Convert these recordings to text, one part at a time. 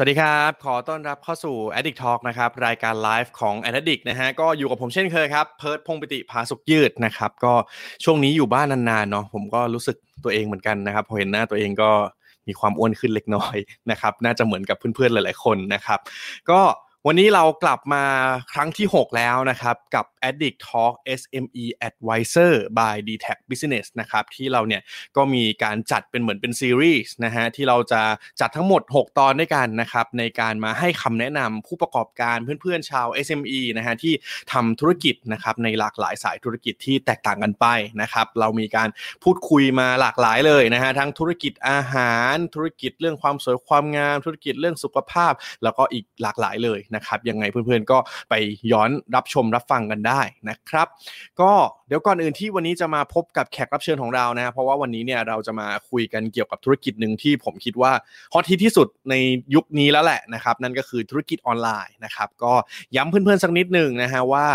สวัสดีครับ ขอต้อนรับเข้าสู่ Addict Talk นะครับ รายการไลฟ์ของ Addict นะฮะ ก็อยู่กับผมเช่นเคยครับ เพิร์ดพงปิติภาสุกยืดนะครับ ก็ช่วงนี้อยู่บ้านนานๆเนาะ ผมก็รู้สึกตัวเองเหมือนกันนะครับ พอเห็นหน้าตัวเองก็มีความอ้วนขึ้นเล็กน้อยนะครับ น่าจะเหมือนกับเพื่อนๆหลายๆคนนะครับ ก็ วันนี้เรากลับมาครั้งที่ 6 แล้วนะครับ กับ Addict Talk SME Advisor by d t a c Business นะครับ ที่เราเนี่ยก็มีการจัดเป็นเหมือนเป็นซีรีส์นะฮะ ที่เราจะจัดทั้งหมด 6 ตอนด้วยกันนะครับ ในการมาให้คำแนะนำผู้ประกอบการเพื่อนๆชาว SME นะฮะ ที่ทำธุรกิจนะครับ ในหลากหลายสายธุรกิจที่แตกต่างกันไปนะครับ เรามีการพูดคุยมาหลากหลายเลยนะฮะ ทั้งธุรกิจอาหาร ธุรกิจเรื่องความสวยความงาม ธุรกิจเรื่องสุขภาพ แล้วก็อีกหลากหลายเลยนะครับยังไงเพื่อนๆก็ไปย้อนรับชมรับฟังกันได้นะครับ ก็เดี๋ยวก่อนอื่นที่วันนี้จะมาพบกับแขกรับเชิญของเรานะเพราะว่าวันนี้เนี่ยเราจะมาคุยกันเกี่ยวกับธุรกิจหนึ่งที่ผมคิดว่าฮอตฮิตที่สุดในยุคนี้แล้วแหละนะครับ นั่นก็คือธุรกิจออนไลน์นะครับ ก็ย้ำเพื่อนๆสักนิดหนึ่งนะฮะว่า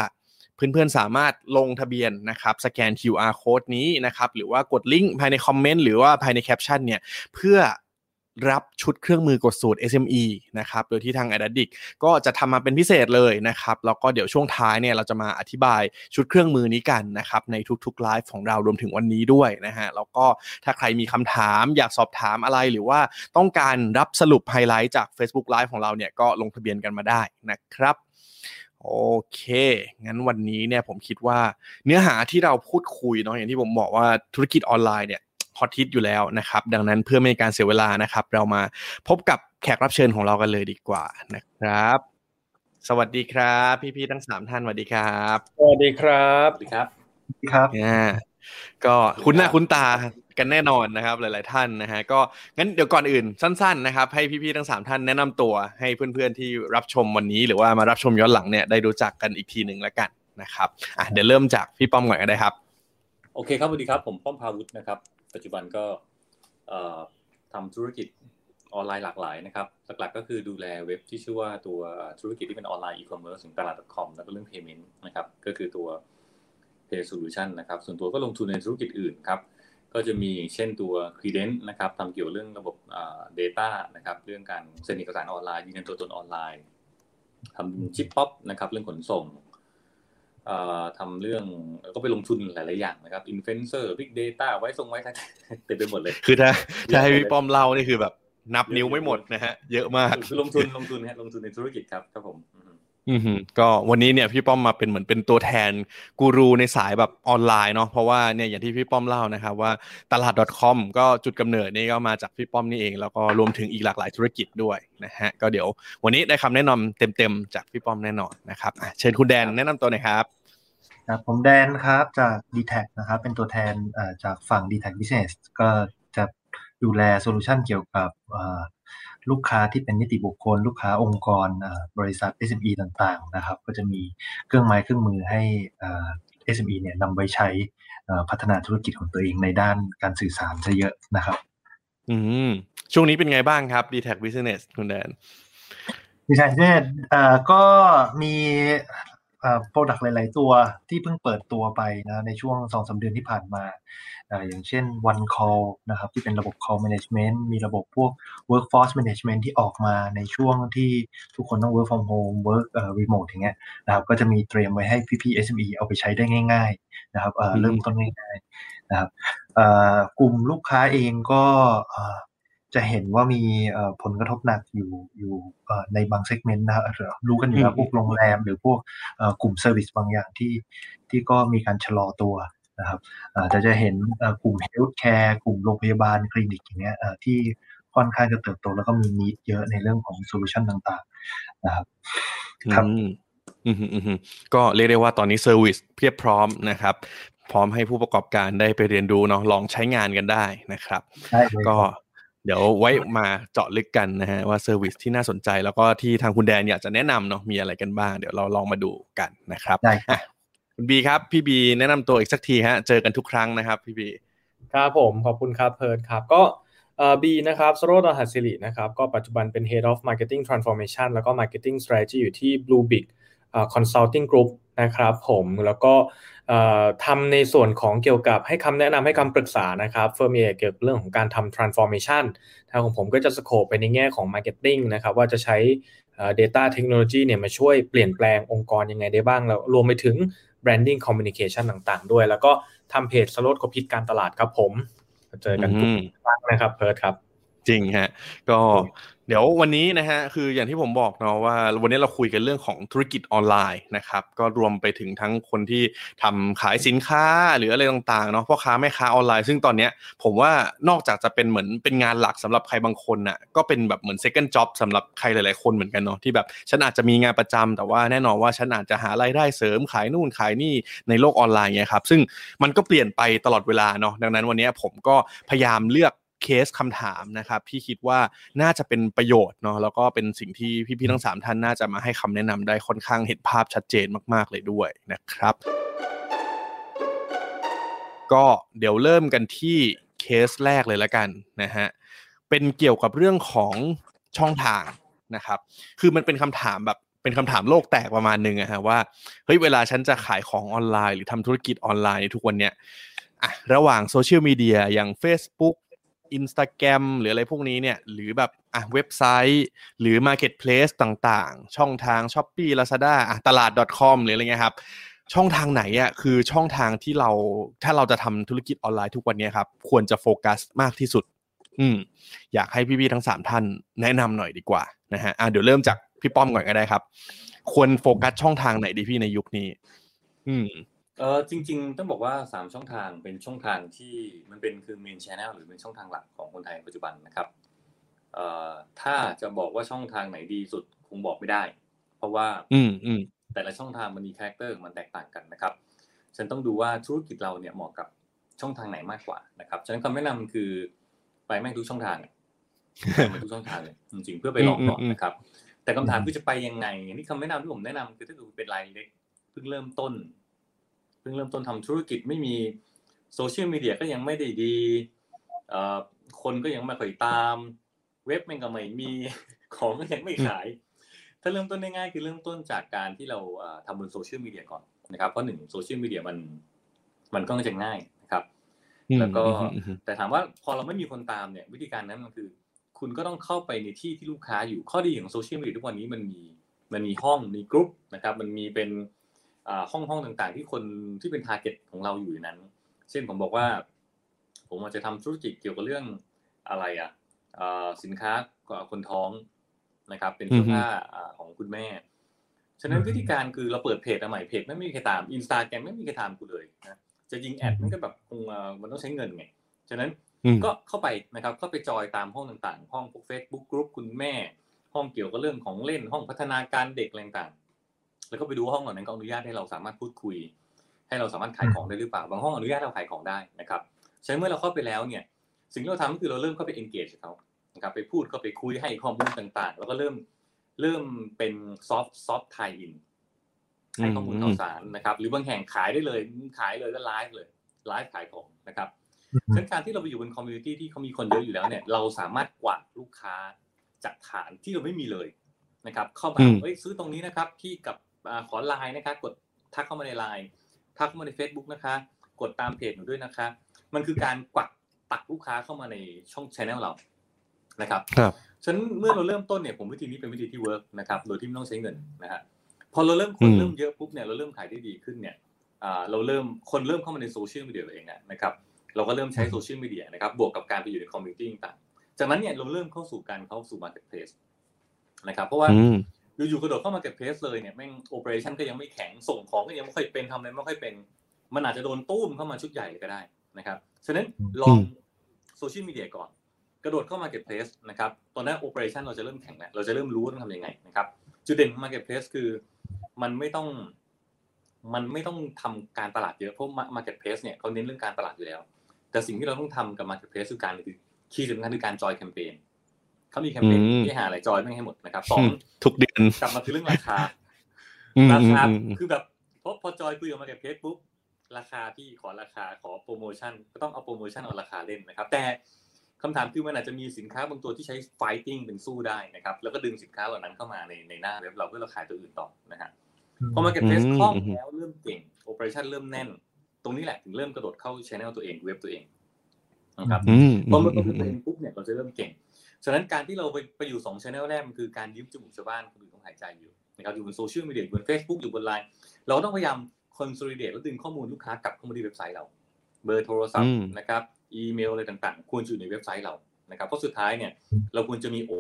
เพื่อนๆ สามารถลงทะเบียนนะครับสแกน QR code นี้นะครับหรือว่ากดลิงก์ภายใน comment หรือว่าภายในแคปชั่นเนี่ยเพื่อ รับชุดเครื่องมือกดสูตร SME นะครับ โดยที่ทาง a d a d i c ก็จะทำมาเป็นพิเศษเลยนะครับ แล้วก็เดี๋ยวช่วงท้ายเนี่ยเราจะมาอธิบายชุดเครื่องมือนี้กันนะครับ ในทุกๆไลฟ์ของเรารวมถึงวันนี้ด้วยนะฮะ แล้วก็ถ้าใครมีคำถามอยากสอบถามอะไรหรือว่าต้องการรับสรุปไฮไลท์จาก Facebook Live ของเราเนี่ยก็ลงทะเบียนกันมาได้นะครับโอเค งั้นวันนี้เนี่ยผมคิดว่าเนื้อหาที่เราพูดคุยเนาะอย่างที่ผมบอกว่าธุรกิจออนไลน์เนี่ย ฮอตฮิตอยู่แล้วนะครับ ดังนั้นเพื่อไม่ให้การเสียเวลานะครับ เรามาพบกับแขกรับเชิญของเรากันเลยดีกว่านะครับ สวัสดีครับ พี่ๆทั้งสามท่านสวัสดีครับสวัสดีครับสวัสดีครับครับอ่าก็คุ้นหน้าคุ้นตากันแน่นอนนะครับหลาย ๆ ท่านนะฮะก็งั้นเดี๋ยวก่อนอื่นสั้น ๆ นะครับ ให้พี่ ๆ ทั้งสามท่านแนะนำตัวให้เพื่อน ๆ ที่รับชมวันนี้ หรือว่ามารับชมย้อนหลังเนี่ยได้รู้จักกันอีกทีหนึ่งแล้วกันนะครับอะเดี๋ยวเริ่มจากพี่ป้อมก่อนก็ได้ครับ โอเคครับสวัสดีครับผมป้อมพาวุฒินะครับ ปัจจุบันก็ทำธุรกิจออนไลน์หลากหลายนะครับหลักๆก็คือดูแลเว็บที่ชื่อว่าตัวธุรกิจที่เป็นออนไลน์อีคอมเมิร์ซถึงตลาด .com แล้วก็เรื่อง payment นะครับก็คือตัว pay solution นะครับส่วนตัวก็ลงทุนในธุรกิจอื่นครับก็จะมีเช่นตัว Credence นะครับทำเกี่ยวเรื่องระบบ data นะครับเรื่องการเซ็นเอกสารออนไลน์ยืนยันตัวตนออนไลน์ทำชิปป๊อปนะครับเรื่องขนส่ง ทำเรื่องก็ไปลงทุนหลาย ๆ อย่างนะครับอินฟลูเอนเซอร์บิ๊กเดต้าไว้ทรงไว้เต็มไปหมดเลย คือถ้าถ้าให้พี่ป้อมเล่านี่คือแบบนับนิ้วไม่หมดนะฮะ เยอะมากคือลงทุนลงทุนฮะลงทุนในธุรกิจครับครับผม อืมก็วันนี้เนี่ยพี่ป้อมมาเป็นเหมือนเป็นตัวแทนกูรูในสายแบบออนไลน์เนาะเพราะว่าเนี่ยอย่างที่พี่ป้อมเล่านะครับว่าตลาด .com ก็จุดกำเนิดนี่ก็มาจากพี่ป้อมนี่เอง แล้วก็รวมถึงอีกหลากหลายธุรกิจด้วยนะฮะก็เดี๋ยววันนี้ได้คำแนะนำเต็มๆจากพี่ป้อมแน่นอนนะครับเชิญคุณแดนแนะนำตัวหน่อยครับครับผมแดนครับจาก d t แทนะครับเป็นตัวแทนจากฝั่ง dtac Business ก็จะดูแล solution เกี่ยวกับ ลูกค้าที่เป็นนิติบุคคล ลูกค้าองค์กรเอ่อบริษัท SME ต่างๆนะครับก็จะมีเครื่องไม้เครื่องมือให้เอ่อ SME เนี่ยนำไว้ใช้เอ่อพัฒนาธุรกิจของตัวเองในด้านการสื่อสารซะเยอะนะครับอืมช่วงนี้เป็นไงบ้างครับ dtac Business คุณแดนดีไซน์เนี่ยเอ่อก็มีเอ่อ product หลาย ๆ ตัวที่เพิ่งเปิดตัวไปนะในช่วงสองสามเดือนที่ผ่านมาเอ่ออย่างเช่น One Call นะครับที่เป็นระบบ Call Management มีระบบพวก Workforce Management ที่ออกมาในช่วงที่ทุกคนต้อง Work from Home Work เอ่อ Remote อย่างเงี้ยนะครับก็จะมีเตรียมไว้ให้พี่ๆ SME เอาไปใช้ได้ง่าย ๆ นะครับเอ่ออืมเริ่มต้นง่าย ๆ นะครับเอ่อกลุ่มลูกค้าเองก็เอ่อ จะเห็นว่ามีเอ่อผลกระทบหนักอยู่อยู่เอ่อในบาง segment นะครับเอ่อรู้กันอยู่แล้วอืมพวกโรงแรม หรือพวกเอ่อกลุ่ม service บางอย่างที่ที่ก็มีการชะลอตัวนะครับเอ่อแต่จะเห็นเอ่อกลุ่ม healthcare กลุ่มโรงพยาบาลคลินิกอย่างเงี้ยเอ่อที่ค่อนข้างจะเติบโตแล้วก็มี need เยอะในเรื่องของ solution ต่างๆนะครับครับอืมอืมอืมอืมก็เรียกได้ว่าตอนนี้ service เพียบพร้อมนะครับ พร้อมให้ผู้ประกอบการได้ไปเรียนรู้เนาะลองใช้งานกันได้นะครับได้เลยก็ เดี๋ยวไว้มาเจาะลึกกันนะฮะว่า service ที่น่าสนใจ แล้วก็ที่ทางคุณแดนอยากจะแนะนำเนาะมีอะไรกันบ้าง เดี๋ยวเราลองมาดูกันนะครับได้ครับอะคุณบีครับพี่บีแนะนำตัวอีกสักทีฮะเจอกันทุกครั้งนะครับพี่บีครับผมขอบคุณครับเพิร์ดครับก็บีนะครับสโรดหัสสิรินะครับก็ปัจจุบันเป็น Head of Marketing Transformation แล้วก็ Marketing Strategy อยู่ที่ Blue Big Consulting Group นะครับผมแล้วก็ ทำในส่วนของเกี่ยวกับให้คำแนะนำให้คำปรึกษานะครับเฟิร์มเอเกี่ยวกับเรื่องของการทำ transformation ทางของผมก็จะสโคปไปในแง่ของ marketing นะครับว่าจะใช้ data technology เนี่ยมาช่วยเปลี่ยนแปลงองค์กรยังไงได้บ้างแล้วรวมไปถึง branding communication ต่างๆ ด้วย แล้วก็ทำเพจสโลดคพิดการตลาดครับผม เจอกันทุกครั้งนะครับเพิร์ดครับ จริงฮะก็ เดี๋ยววันนี้นะฮะคืออย่างที่ผมบอกเนาะว่าวันนี้เราคุยกันเรื่องของธุรกิจออนไลน์นะครับก็รวมไปถึงทั้งคนที่ทำขายสินค้าหรืออะไรต่างๆเนาะพ่อค้าแม่ค้าออนไลน์ ซึ่งตอนเนี้ยผมว่านอกจากจะเป็นเหมือนเป็นงานหลักสำหรับใครบางคนน่ะก็เป็นแบบเหมือน second job สำหรับใครหลายๆคนเหมือนกันเนาะที่แบบฉันอาจจะมีงานประจำแต่ว่าแน่นอนว่าฉันอาจจะหารายได้เสริมขายนู่นขายนี่ในโลกออนไลน์เงี้ยครับซึ่งมันก็เปลี่ยนไปตลอดเวลาเนาะดังนั้นวันนี้ผมก็พยายามเลือก เคสคำถามนะครับที่คิดว่าน่าจะเป็นประโยชน์เนาะแล้วก็เป็นสิ่งที่พี่ๆทั้งสามท่านน่าจะมาให้คำแนะนำได้ค่อนข้างเห็นภาพชัดเจนมากๆเลยด้วยนะครับ ก็เดี๋ยวเริ่มกันที่เคสแรกเลยละกันนะฮะเป็นเกี่ยวกับเรื่องของช่องทางนะครับ คือมันเป็นคำถามแบบเป็นคำถามโลกแตกประมาณนึงอะฮะว่าเฮ้ยเวลาฉันจะขายของออนไลน์ หรือทำธุรกิจออนไลน์ในทุกวันเนี้ยอะระหว่างโซเชียลมีเดียอย่าง Facebook อินสตาแกรมหรืออะไรพวกนี้เนี่ย หรือแบบอะเว็บไซต์ หรือ Marketplace ต่างๆ ช่องทาง Shopee Lazada อะตลาด .com หรืออะไรเงี้ยครับ ช่องทางไหนอะคือช่องทางที่เราถ้าเราจะทำธุรกิจออนไลน์ทุกวันนี้ครับ ควรจะโฟกัสมากที่สุด อืมอยากให้พี่ๆทั้งสามท่านแนะนำหน่อยดีกว่านะฮะอะเดี๋ยวเริ่มจากพี่ป้อมก่อนก็ได้ครับ ควรโฟกัสช่องทางไหนดีพี่ในยุคนี้ อืม เออจริง ๆ ต้องบอกว่าสามช่องทางเป็นช่องทางที่มันเป็นคือ main channel หรือเป็นช่องทางหลักของคนไทยปัจจุบันนะครับเอ่อถ้าจะบอกว่าช่องทางไหนดีสุดคงบอกไม่ได้ เพราะว่า อืมอืมแต่ละช่องทางมันมี character มันแตกต่างกันนะครับ ฉันต้องดูว่าธุรกิจเราเนี่ยเหมาะกับช่องทางไหนมากกว่านะครับฉะนั้นคำแนะนำคือไปแม่งทุกช่องทางไปทุกช่องทางเลยจริงๆเพื่อไปลองก่อนนะครับ แต่คำถามคือจะไปยังไงนี่คำแนะนำที่ผมแนะนำคือถ้าเกิดเป็นรายเล็กเพิ่งเริ่มต้น พิ่งเริ่มต้นทำธุรกิจไม่มีโซเชียลมีเดียก็ยังไม่ได้ดีคนก็ยังไม่ค่อยตาม เว็บมันก็ไม่มีของก็ยังไม่ขาย ถ้าเริ่มต้นง่ายๆคือเริ่มต้นจากการที่เราทำบนโซเชียลมีเดียก่อนนะครับเพราะหนึ่งโซเชียลมีเดียมันมันก็จะง่ายนะครับ แล้วก็แต่ถามว่าพอเราไม่มีคนตามเนี่ย วิธีการนั้นมันคือ คุณก็ต้องเข้าไปในที่ที่ลูกค้าอยู่ข้อดีของโซเชียลมีเดียทุกวันนี้มันมีมันมีห้องมีกลุ่มนะครับ มันมีเป็น ห้องห้องต่างๆ ที่คนที่เป็น target ของเราอยู่ในนั้น เช่นผมบอกว่า ผมอาจจะทำธุรกิจเกี่ยวกับเรื่องอะไรอะสินค้าคนท้องนะครับ เป็นเสื้อผ้าของคุณแม่ ฉะนั้นวิธีการคือเราเปิดเพจใหม่เพจไม่มีใครตามอินสตาแกรมไม่มีใครตามกูเลยนะจะยิง ad มันก็แบบคงมันต้องใช้เงินไงฉะนั้นก็เข้าไปนะครับเข้าไปจอยตามห้องต่างๆ ห้องพวก Facebook group คุณแม่ ห้องเกี่ยวกับเรื่องของเล่นห้องพัฒนาการเด็กอะไรต่าง แล้วก็ไปดูห้องเหล่านั้นก็อนุญาตให้เราสามารถพูดคุย ให้เราสามารถขายของได้หรือเปล่าบางห้องอนุญาตเราขายของได้นะครับใช้เมื่อเราเข้าไปแล้วเนี่ย สิ่งที่เราทำก็คือเราเริ่มเข้าไป engage เขานะครับไปพูดเข้าไปคุยให้ข้อมูลต่างๆ แล้วก็เริ่มเริ่มเป็น soft soft tie in ให้ข้อมูลข่าวสารนะครับ หรือบางแห่งขายได้เลยขายเลยก็ไลฟ์เลยไลฟ์ขายของนะครับเช่นการที่เราไปอยู่บน community ที่เขามีคนเยอะอยู่แล้วเนี่ย เราสามารถกวาดลูกค้าจากฐานที่เราไม่มีเลยนะครับ เข้ามาเฮ้ยซื้อตรงนี้นะครับที่กับ ขอไลน์นะคะ กดทักเข้ามาในไลน์ทักเข้ามาใน Facebook นะคะ กดตามเพจหนูด้วยนะคะ มันคือการกวักตักลูกค้าเข้ามาในช่อง channel เรานะครับครับฉะนั้นเมื่อเราเริ่มต้นเนี่ยผมวิธีนี้เป็นวิธีที่ work นะครับโดยที่ไม่ต้องใช้เงินนะฮะพอเราเริ่มคนเริ่มเยอะปุ๊บเนี่ยเราเริ่มขายได้ดีขึ้นเนี่ยเราเริ่มคนเริ่มเข้ามาในโซเชียลมีเดียเองนะครับเราก็เริ่มใช้โซเชียลมีเดียนะครับบวกกับการไปอยู่ใน community ต่างจากนั้นเนี่ยเราเริ่มเข้าสู่การเข้าสู่ marketplaceนะครับเพราะว่า อยู่ๆกระโดดเข้า marketplace เลยเนี่ยแม่ง operation ก็ยังไม่แข็งส่งของก็ยังไม่ค่อยเป็นทำอะไรไม่ค่อยเป็น มันอาจจะโดนตู้มเข้ามาชุดใหญ่ก็ได้นะครับฉะนั้นลองโซเชียลมีเดียก่อน กระโดดเข้า marketplace นะครับตอนนั้น operation เราจะเริ่มแข็งแล้วเราจะเริ่มรู้ว่าต้องทำยังไงนะครับจุดเด่นของ marketplace คือมันไม่ต้องมันไม่ต้องทำการตลาดเยอะเพราะ marketplace เนี่ยเขาเน้นเรื่องการตลาดอยู่แล้ว แต่สิ่งที่เราต้องทำกับ marketplace คือการคือkey สำคัญคือการจอยแคมเปญ เขามีแคมเปญที่หาอะไรจอยไม่ให้หมดนะครับสองทุกเดือนกลับมาคือเรื่องราคาราคาคือแบบพอพอจอยคุยกับ marketplace ปุ๊บราคาพี่ขอราคาขอโปรโมชั่นก็ต้องเอาโปรโมชั่นเอาราคาเล่นนะครับ แต่คำถามคือมันอาจจะมีสินค้าบางตัวที่ใช้ fighting เป็นสู้ได้นะครับ แล้วก็ดึงสินค้าเหล่านั้นเข้ามาในในหน้าเว็บเราเพื่อเราขายตัวอื่นต่อนะฮะพอ marketplace อืมคล่องอืมแล้วเริ่มเก่ง operation เริ่มแน่น ตรงนี้แหละถึงเริ่มกระโดดเข้า channel ตัวเองเว็บตัวเองนะครับอืมพอมันเป็นตัวเองปุ๊บเนี่ยเราจะเริ่มเก่ง ฉะนั้นการที่เราไปไปอยู่สองช anel แรกมันคือการยืมจมูกชาวบ้านคนอื่นต้องหายใจอยู่นะครับอยู่บนโซเชียลมีเดียอยู่บน Facebook อยู่บนไลน์เราก็ต้องพยายาม consolidate แล้วดึงข้อมูลลูกค้ากลับเข้ามาที่เว็บไซต์เรา เบอร์โทรศัพอืท์มนะครับอีเมลอะไรต่างๆ ควรจะอยู่ในเว็บไซต์เรานะครับเพราะสุดท้ายเนี่ยเราควรจะมีโอ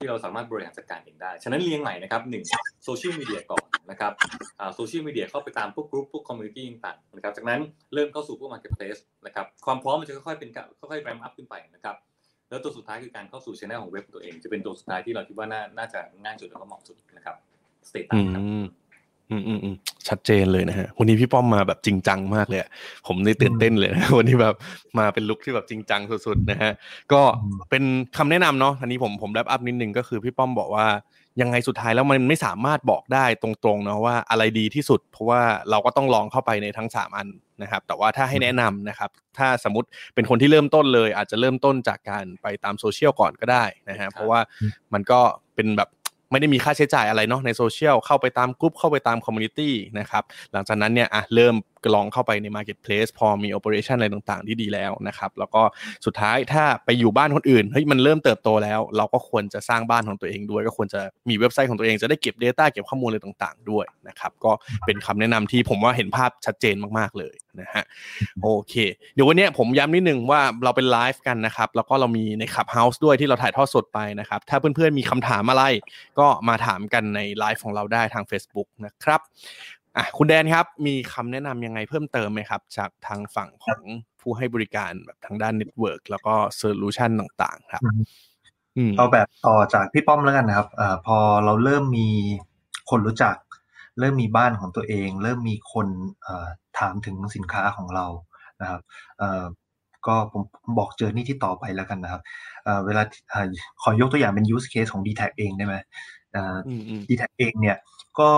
ที่เราสามารถบริหารจัดการเองได้ ฉะนั้นเรียงใหม่นะครับหนึ่งโซเชียลมีเดียก่อนนะครับอ่าโซเชียลมีเดียเข้าไปตามพวกกลุ่มพวก community ต่างๆนะครับจากนั้นเริ่มเข้าสู่พวก marketplace นะครับความพร้อมมันจะค่อยๆเป็นการค่อยๆ ramp up ขึ้นไปนะครับ แล้วตัวสุดท้ายคือการเข้าสู่ channel ของเว็บตัวเอง จะเป็นตัวสุดท้ายที่เราคิดว่าน่าน่าจะง่ายสุดแล้วก็เหมาะสุดนะครับสเตตัสครับอืมอืมอืมชัดเจนเลยนะฮะวันนี้พี่ป้อมมาแบบจริงจังมากเลยผมนี่ตื่นเต้นเลยนะวันนี้แบบมาเป็น look ที่แบบจริงจังสุดๆนะฮะก็เป็นคำแนะนำเนาะอันนี้ผมผม wrap up นิดนึงก็คือพี่ป้อมบอกว่ายังไงสุดท้ายแล้วมันไม่สามารถบอกได้ตรงๆเนาะว่าอะไรดีที่สุด เพราะว่าเราก็ต้องลองเข้าไปในทั้งสามอัน นะครับแต่ว่าถ้าให้แนะนำนะครับถ้าสมมติเป็นคนที่เริ่มต้นเลย อาจจะเริ่มต้นจากการไปตามโซเชียลก่อนก็ได้นะฮะเพราะว่ามันก็เป็นแบบไม่ได้มีค่าใช้จ่ายอะไรเนาะในโซเชียลเข้าไปตามกลุ่มเข้าไปตาม community นะครับหลังจากนั้นเนี่ยอะเริ่ม ลองเข้าไปใน Marketplace พอมี Operation อะไรต่างๆ ที่ดีแล้วนะครับ แล้วก็สุดท้ายถ้าไปอยู่บ้านคนอื่นเฮ้ยมันเริ่มเติบโตแล้ว เราก็ควรจะสร้างบ้านของตัวเองด้วย ก็ควรจะมีเว็บไซต์ของตัวเองจะได้เก็บ Data เก็บข้อมูลอะไรต่างๆ ด้วยนะครับ ก็เป็นคำแนะนำที่ผมว่าเห็นภาพชัดเจนมากๆเลยนะฮะโอเค เดี๋ยววันนี้ผมย้ำนิดนึงว่าเราเป็นไลฟ์กันนะครับ แล้วก็เรามีใน Clubhouse ด้วยที่เราถ่ายทอดสดไปนะครับ ถ้าเพื่อนๆมีคำถามอะไร ก็มาถามกันในไลฟ์ของเราได้ทาง Facebook นะครับ อะคุณแดนครับ มีคำแนะนำยังไงเพิ่มเติมไหมครับ จากทางฝั่งของผู้ให้บริการแบบทางด้าน network แล้วก็ solution ต่างๆ ครับอืมเอาแบบต่อจากพี่ป้อมแล้วกันนะครับอาพอเราเริ่มมีคนรู้จัก เริ่มมีบ้านของตัวเอง เริ่มมีคนอ่าถามถึงสินค้าของเรานะครับเอ่อก็ผมผมบอกเจอนี่ที่ต่อไปแล้วกันนะครับเอ่อเวลาอ่าขอยกตัวอย่างเป็น use case ของ d t แทเองได้ไหมอ่าอืมอืม d t แทเองเนี่ยก็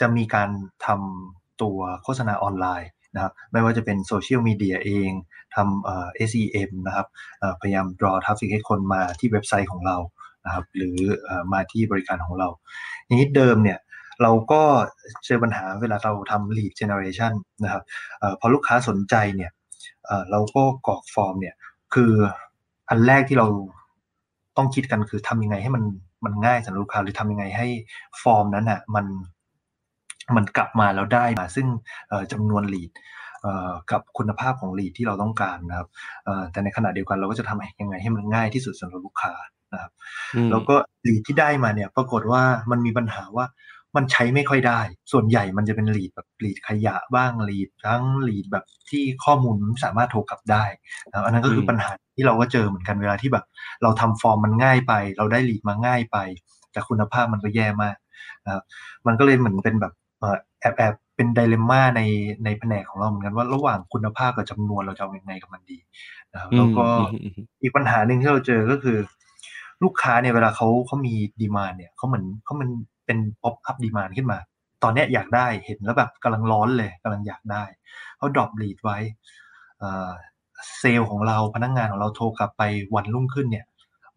จะมีการทำตัวโฆษณาออนไลน์นะครับไม่ว่าจะเป็นโซเชียลมีเดียเองทำเอ่อ SEM นะครับพยายาม draw traffic ให้คนมาที่เว็บไซต์ของเรานะครับหรืออมาที่บริการของเราทีนี้เดิมเนี่ยเราก็เจอปัญหาเวลาเราทำ lead generation นะครับอพอลูกค้าสนใจเนี่ยเอ่อเราก็กรอกฟอร์มเนี่ยคืออันแรกที่เราต้องคิดกันคือทำยังไงให้มันมันง่ายสำหรับลูกค้าหรือทำยังไงให้ฟอร์มนั้นอะมัน มันกลับมาแล้วได้มาซึ่งเอ่อจำนวน lead เอ่อกับคุณภาพของ lead ที่เราต้องการนะครับเอ่อแต่ในขณะเดียวกันเราก็จะทำยังไงให้มันง่ายที่สุดสำหรับลูกค้านะครับอืมแล้วก็ lead ที่ได้มาเนี่ยปรากฏว่ามันมีปัญหาว่ามันใช้ไม่ค่อยได้ ส่วนใหญ่มันจะเป็น lead แบบ lead ขยะบ้าง lead ทั้ง lead แบบที่ข้อมูลมันไม่สามารถโทรกลับได้นะครับอันนั้นก็คือมปัญหาที่เราก็เจอเหมือนกันเวลาที่แบบ เราทำฟอร์มมันง่ายไป เราได้ lead มาง่ายไป แต่คุณภาพมันก็แย่มากนะครับมันก็เลยเหมือนเป็นแบบเอ่อ แอบแอบเป็น dilemma ในในแผนกของเราเหมือนกันว่าระหว่างคุณภาพกับจำนวนเราจะเอายังไงกับมันดีนะครับแล้วก็อืมอืมอืมอีกปัญหาหนึ่งที่เราเจอก็คือ ลูกค้าเนี่ยเวลาเขาเขามี demand เนี่ยเขาเหมือนเขามันเป็น pop up demand ขึ้นมา ตอนเนี้ยอยากได้เห็นแล้วแบบกำลังร้อนเลยกำลังอยากได้เขา drop lead ไว้เอ่อเซลส์ของเราพนักงานของเราโทรกลับไปวันรุ่งขึ้นเนี่ย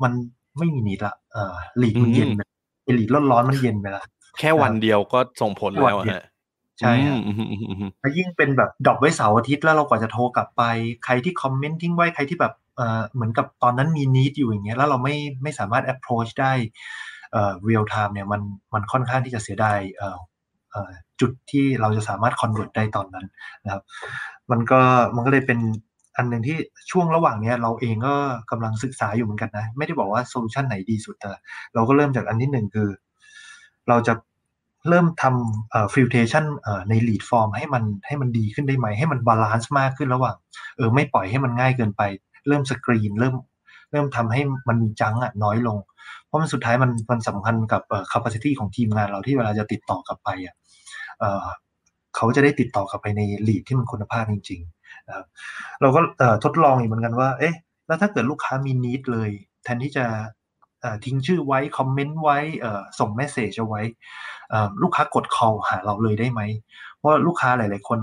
มันไม่มี need ละเอ่อ lead มันเย็นไปไอ lead ร้อนๆมันเย็นไปละ แค่วันเดียวก็ส่งผลแล้วอะฮะใช่ครับอืมอืมอืมอืมอืมแล้วยิ่งเป็นแบบ drop ไว้เสาร์อาทิตย์แล้วเรากว่าจะโทรกลับไป ใครที่คอมเมนต์ทิ้งไว้ใครที่แบบเอ่อเหมือนกับตอนนั้นมี need อยู่อย่างเงี้ยแล้วเราไม่ไม่สามารถ approach ได้เอ่อ real time เนี่ยมันมันค่อนข้างที่จะเสียดายเอ่อเอ่อจุดที่เราจะสามารถ convert ได้ตอนนั้นนะครับ มันก็มันก็เลยเป็นอันหนึ่งที่ช่วงระหว่างเนี้ยเราเองก็กำลังศึกษาอยู่เหมือนกันนะ ไม่ได้บอกว่าโซลูชันไหนดีสุดแต่เราก็เริ่มจากอันที่หนึ่งคือ เราจะเริ่มทำเอ่อ filtration เอ่อใน lead form ให้มันให้มันดีขึ้นได้ไหม ให้มัน balance มากขึ้นระหว่างเออไม่ปล่อยให้มันง่ายเกินไป เริ่มสกรีนเริ่มเริ่มทำให้มันมี junk อะน้อยลง เพราะมันสุดท้ายมันมันสำคัญกับ capacity ของทีมงานเราที่เวลาจะติดต่อกลับไปอะเออเขาจะได้ติดต่อกลับไปใน lead ที่มันคุณภาพจริงๆนะครับเราก็ทดลองอีกเหมือนกันว่า เอ๊ะแล้วถ้าเกิดลูกค้ามี need เลย แทนที่จะ ทิ้งชื่อไว้ คอมเมนต์ไว้ส่งเมสเซจเอาไว้ ลูกค้ากด call หาเราเลยได้ไหม เพราะลูกค้าหลาย ๆ คน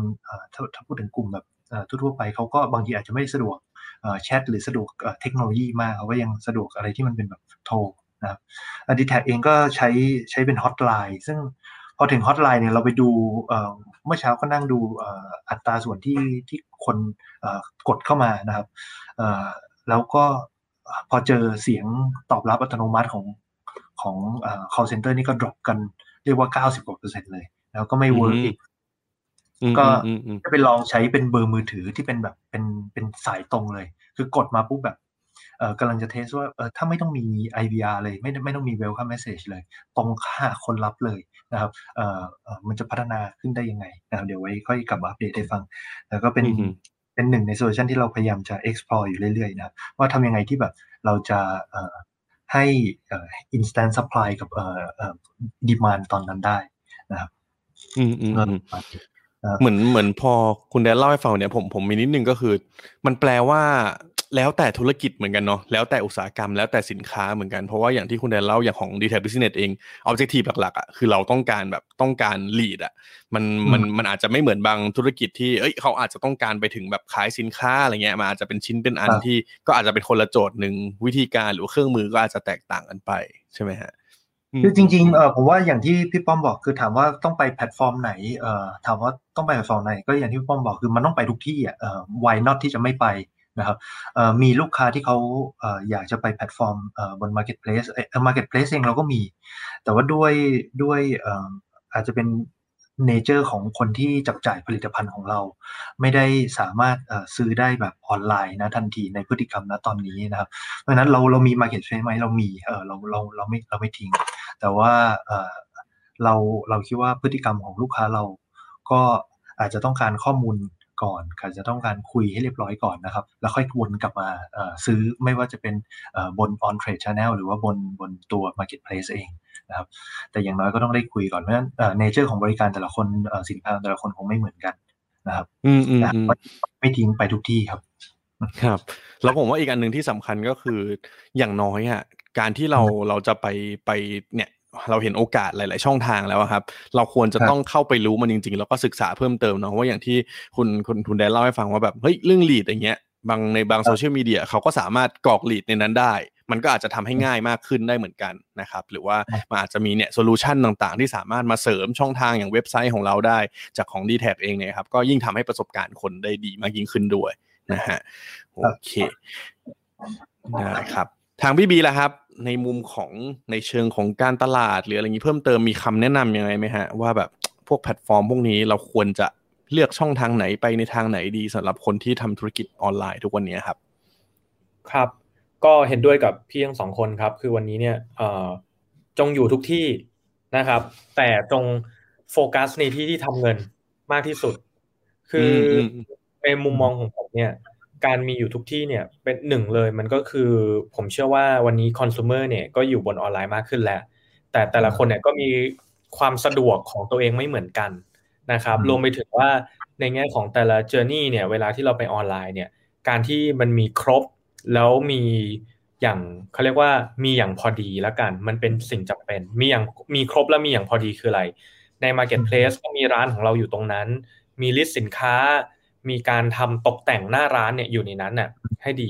ถ้าถ้าพูดถึงกลุ่มแบบทั่ว ๆ ไปเขาก็บางทีอาจจะไม่สะดวกแชทหรือสะดวกเทคโนโลยีมากเขาก็ยังสะดวกอะไรที่มันเป็นแบบโทรนะครับ dtac เองก็ใช้ใช้เป็นฮอตไลน์ซึ่งพอถึงฮอตไลน์เนี่ยเราไปดูเมื่อเช้าก็นั่งดูอัตราส่วนที่ที่คนกดเข้ามานะครับแล้วก็ พอเจอเสียงตอบรับอัตโนมัติของของ call center นี่ก็ drop กันเรียกว่า 90กว่าเปอร์เซ็นต์เลย แล้วก็ไม่ work อีก ก็จะไปลองใช้เป็นเบอร์มือถือที่เป็นแบบเป็นเป็นสายตรงเลย คือกดมาปุ๊บแบบเออกำลังจะ test ว่าเออถ้าไม่ต้องมี IVR เลย ไม่ไม่ต้องมี welcome message เลย ตรงหาคนรับเลยนะครับเออเออมันจะพัฒนาขึ้นได้ยังไงนะครับเดี๋ยวไว้ค่อยกลับมาอัปเดตให้ฟัง แล้วก็เป็น เป็นหนึ่งในโซลูชันที่เราพยายามจะ explore อยู่เรื่อยๆนะครับว่าทำยังไงที่แบบเราจะเอ่อให้ instant reply กับเอ่อเอ่อ demand ตอนนั้นได้นะครับอืมอืมเหมือนเหมือนพอคุณแดนเล่าให้ฟังเนี่ยผมผมมีนิดนึงก็คือ มันแปลว่า แล้วแต่ธุรกิจเหมือนกันเนาะแล้วแต่อุตสาหกรรมแล้วแต่สินค้าเหมือนกันเพราะว่าอย่างที่คุณแดนเล่าอย่างของ d t แท Business เองออบเจกตีฟหลักๆอะคือเราต้องการแบบต้องการ lead อะมันมันมันอาจจะไม่เหมือนบางธุรกิจที่เอ้ยเขาอาจจะต้องการไปถึงแบบขายสินค้าอะไรเงี้ยมันอาจจะเป็นชิ้นเป็นอันที่ก็อาจจะเป็นคนละโจทย์หนึ่งวิธีการหรือเครื่องมือก็อาจจะแตกต่างกันไปใช่ไหมฮะคือจริงๆเออผมว่าอย่างที่พี่ป้อมบอกคือถามว่าต้องไปแพลตฟอร์มไหนเอ่อถามว่าต้องไปแพลตฟอร์มไหนก็อย่างที่พี่ป้อมบอกคือมันต้องไปทุกที่อะเอ่อ why not ที่จะไม่ไป นะครับมีลูกค้าที่เขาอยากจะไปแพลตฟอร์มบน Marketplace เอ่อ Marketplace เองเราก็มี แต่ว่าด้วยด้วยอาจจะเป็น nature ของคนที่จับจ่ายผลิตภัณฑ์ของเรา ไม่ได้สามารถซื้อได้แบบออนไลน์นะทันทีในพฤติกรรมนะตอนนี้นะครับ เพราะนั้นเราเรามี Market Place ไหมเรามีเออเราเราเราไม่เราไม่ทิ้ง แต่ว่าเราเราคิดว่าพฤติกรรมของลูกค้าเราก็อาจจะต้องการข้อมูล ก่อนอาจจะต้องการคุยให้เรียบร้อยก่อนนะครับ แล้วค่อยวนกลับมาซื้อไม่ว่าจะเป็นบน on trade channel หรือว่าบนบนตัว marketplace เองนะครับ แต่อย่างน้อยก็ต้องได้คุยก่อนเพราะฉะนั้นเนเจอร์ของบริการแต่ละคนสินค้าแต่ละคนคงไม่เหมือนกันนะครับอืมอืมไม่ทิ้งไปทุกที่ครับ ครับ แล้วผมว่าอีกอันหนึ่งที่สำคัญก็คืออย่างน้อยอะการที่เราเราจะไปไปเนี่ย เราเห็นโอกาสหลาย ๆ ช่องทางแล้วครับ เราควรจะต้องเข้าไปรู้มันจริง ๆ แล้วก็ศึกษาเพิ่มเติมเนาะว่าอย่างที่คุณคุณทุนแดนเล่าให้ฟังว่าแบบเฮ้ยเรื่องลีดอย่างเงี้ยบางในบางโซเชียลมีเดียเขาก็สามารถกรอกลีดในนั้นได้ มันก็อาจจะทำให้ง่ายมากขึ้นได้เหมือนกันนะครับ หรือว่ามันอาจจะมีเนี่ยโซลูชันต่าง ๆ ที่สามารถมาเสริมช่องทางอย่างเว็บไซต์ของเราได้จากของ d t แทเองเนี่ยครับ ก็ยิ่งทำให้ประสบการณ์คนได้ดีมากยิ่งขึ้นด้วยนะฮะโอเคได้ครับทางพี่บีละครับ ในมุมของในเชิงของการตลาด หรืออะไรนี้เพิ่มเติมมีคำแนะนำยังไงไหมฮะ ว่าแบบพวกแพลตฟอร์มพวกนี้เราควรจะเลือกช่องทางไหนไปในทางไหนดีสำหรับคนที่ทำธุรกิจออนไลน์ทุกวันนี้ครับ ครับ ก็เห็นด้วยกับพี่ทั้งสองคนครับ คือวันนี้เนี่ยจงอยู่ทุกที่นะครับ แต่จงโฟกัสในที่ที่ทำเงินมากที่สุด คือในมุมมองของผมเนี่ย การมีอยู่ทุกที่เนี่ยเป็นหนึ่งเลยมันก็คือผมเชื่อว่าวันนี้คอน sumer เนี่ยก็อยู่บนออนไลน์มากขึ้นแล้ว แต่แต่ละคนเนี่ยก็มีความสะดวกของตัวเองไม่เหมือนกันนะครับรวมไปถึงว่าในแง่ของแต่ละ journey เนี่ยเวลาที่เราไปออนไลน์เนี่ยการที่มันมีครบแล้วมีอย่างเขาเรียกว่ามีอย่างพอดีแล้วกัน มันเป็นสิ่งจำเป็นมีอย่างมีครบแล้วมีอย่างพอดีคืออะไร ใน Marketplace ก็มีร้านของเราอยู่ตรงนั้น มี list สินค้า มีการทำตกแต่งหน้าร้านเนี่ยอยู่ในนั้นน่ะให้ดี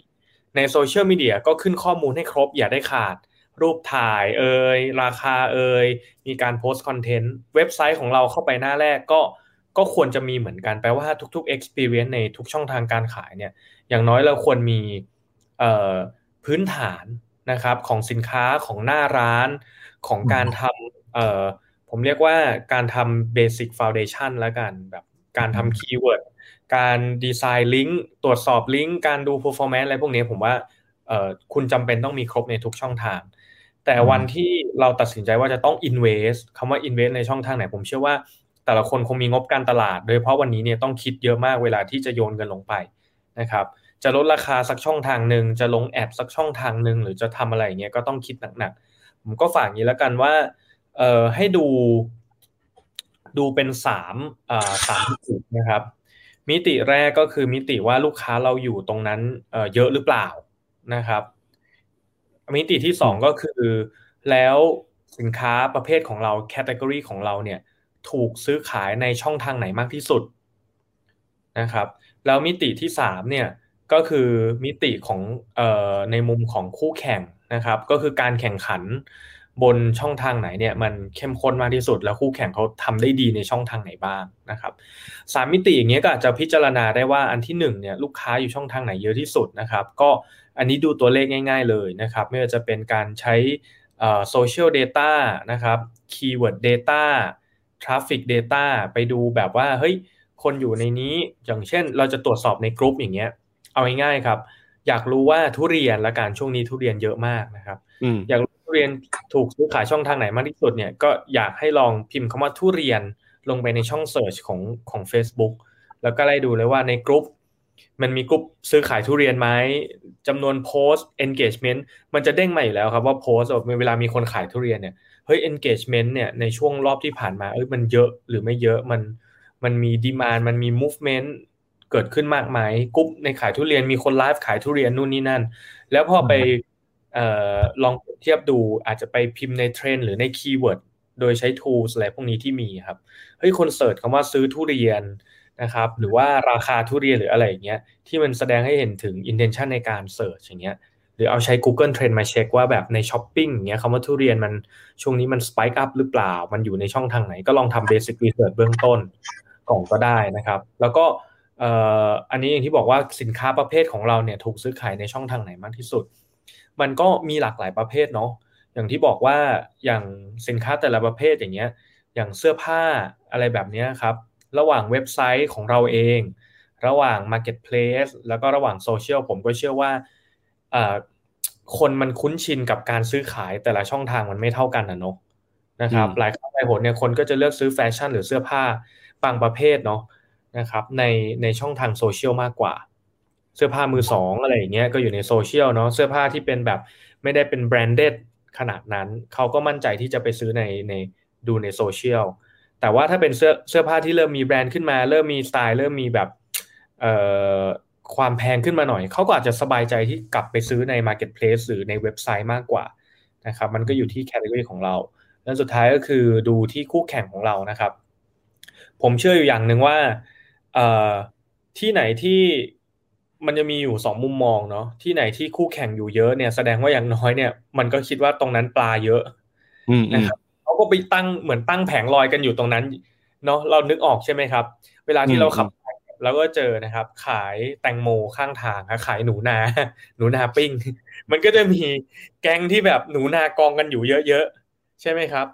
ในโซเชียลมีเดียก็ขึ้นข้อมูลให้ครบอย่าได้ขาด รูปถ่ายเอ่ยราคาเอ่ยมีการโพสต์คอนเทนต์เว็บไซต์ของเราเข้าไปหน้าแรกก็ก็ควรจะมีเหมือนกันแปลว่าทุกๆ experience ในทุกช่องทางการขายเนี่ยอย่างน้อยเราควรมีพื้นฐานนะครับของสินค้าของหน้าร้านของการทำผมเรียกว่าการทำ basic foundation แล้วกันแบบการทำ keyword การดีไซน์ลิงก์ตรวจสอบลิงก์การดู performance อะไรพวกนี้ผมว่าเออคุณจำเป็นต้องมีครบในทุกช่องทาง แต่วันที่เราตัดสินใจว่าจะต้อง invest คำว่า invest ในช่องทางไหน ผมเชื่อว่าแต่ละคนคงมีงบการตลาด โดยเฉพาะวันนี้เนี่ยต้องคิดเยอะมากเวลาที่จะโยนเงินลงไปนะครับจะลดราคาสักช่องทางหนึ่งจะลงแอดสักช่องทางหนึ่งหรือจะทำอะไรเงี้ยก็ต้องคิดหนักๆผมก็ฝากนี้แล้วกันว่าเอ่อให้ดู ดูเป็นสามอ่าสามจุดนะครับ มิติแรกก็คือมิติว่าลูกค้าเราอยู่ตรงนั้นเยอะหรือเปล่านะครับมิติที่สองก็คือ แล้วสินค้าประเภทของเราแคตตากรีของเราเนี่ยถูกซื้อขายในช่องทางไหนมากที่สุดนะครับแล้วมิติที่สามเนี่ยก็คือมิติของเอ่อในมุมของคู่แข่งนะครับ ก็คือการแข่งขัน บนช่องทางไหนเนี่ยมันเข้มข้นมากที่สุด แล้วคู่แข่งเขาทำได้ดีในช่องทางไหนบ้างนะครับสามมิติอย่างเงี้ยก็อาจจะพิจารณาได้ว่าอันที่หนึ่งเนี่ยลูกค้าอยู่ช่องทางไหนเยอะที่สุดนะครับ ก็อันนี้ดูตัวเลขง่าย ๆ เลยนะครับ ไม่ว่าจะเป็นการใช้ social data นะครับ keyword data traffic data ไปดูแบบว่าเฮ้ยคนอยู่ในนี้อย่างเช่น เราจะตรวจสอบในกลุ่มอย่างเงี้ย เอาง่ายๆครับ อยากรู้ว่าทุเรียนและการช่วงนี้ทุเรียนเยอะมากนะครับ อยาก ทุเรียนถูกซื้อขายช่องทางไหนมากที่สุดเนี่ยก็อยากให้ลองพิมพ์คำว่าทุเรียนลงไปในช่อง search ของของ Facebook แล้วก็ไล่ดูเลยว่าในกลุ่มมันมีกลุ่มซื้อขายทุเรียนไหมจำนวนโพสต์ engagement มันจะเด้งมาอยู่แล้วครับว่าโพสต์เวลามีคนขายทุเรียนเนี่ยเฮ้ย engagement เนี่ยในช่วงรอบที่ผ่านมาเอ้ยมันเยอะหรือไม่เยอะมันมันมี demand มันมี movement เกิดขึ้นมากไหมกรุ๊ปในขายทุเรียนมีคนไลฟ์ขายทุเรียนนู่นนี่นั่น แล้วพอไป ลองเทียบดูอาจจะไปพิมพ์ในเทรนหรือใน keyword โดยใช้ tools อะไรพวกนี้ที่มีครับเฮ้ยคน search คำว่าซื้อทุเรียนนะครับหรือว่าราคาทุเรียนหรืออะไรอย่างเงี้ยที่มันแสดงให้เห็นถึง intention ในการ search อย่างเงี้ยหรือเอาใช้ Google Trend มาเช็คว่าแบบในช้อปปิ้งอย่างเงี้ยคำว่าทุเรียนมันช่วงนี้มัน spike up หรือเปล่า มันอยู่ในช่องทางไหนก็ลองทำ basic research เบื้องต้นก่อนก็ได้นะครับ แล้วก็อันนี้อย่างที่บอกว่าสินค้าประเภทของเราเนี่ยถูกซื้อขายในช่องทางไหนมากที่สุด มันก็มีหลากหลายประเภทเนาะอย่างที่บอกว่าอย่างสินค้าแต่ละประเภทอย่างเงี้ยอย่างเสื้อผ้าอะไรแบบนี้ครับ ระหว่างเว็บไซต์ของเราเอง ระหว่าง Marketplace แล้วก็ระหว่างโซเชียลผมก็เชื่อว่าคนมันคุ้นชินกับการซื้อขายแต่ละช่องทางมันไม่เท่ากันนะเนาะนะครับหลายครั้งหลายหนเนี่ยคนก็จะเลือกซื้อแฟชั่นหรือเสื้อผ้าบางประเภทเนาะนะครับในในช่องทางโซเชียลมากกว่าเเสื้อผ้ามือสองอะไรอย่างเงี้ยก็อยู่ในโซเชียลเนาะเสื้อผ้าที่เป็นแบบไม่ได้เป็น branded ขนาดนั้นเขาก็มั่นใจที่จะไปซื้อในในดูในโซเชียลแต่ว่าถ้าเป็นเสื้อเสื้อผ้าที่เริ่มมีแบรนด์ขึ้นมา เริ่มมีสไตล์เริ่มมีแบบเอ่อความแพงขึ้นมาหน่อย เขาก็อาจจะสบายใจที่กลับไปซื้อใน Marketplace หรือในเว็บไซต์มากกว่านะครับมันก็อยู่ที่ category ของเราแล้วสุดท้ายก็คือดูที่คู่แข่งของเรานะครับ ผมเชื่ออยู่อย่างหนึ่งว่าเอ่อที่ไหนที่ มันจะมีอยู่สองมุมมองเนาะที่ไหนที่คู่แข่งอยู่เยอะเนี่ย แสดงว่าอย่างน้อยเนี่ย มันก็คิดว่าตรงนั้นปลาเยอะนะครับเขาก็ไปตั้งเหมือนตั้งแผงลอยกันอยู่ตรงนั้น เนาะเรานึกออกใช่ไหมครับ เวลาที่เราขับเราก็เจอนะครับ ขายแตงโมข้างทางขายหนูนา หนูนาปิ้ง มันก็จะมีแก๊งที่แบบหนูนากองกันอยู่เยอะๆใช่ไหมครับ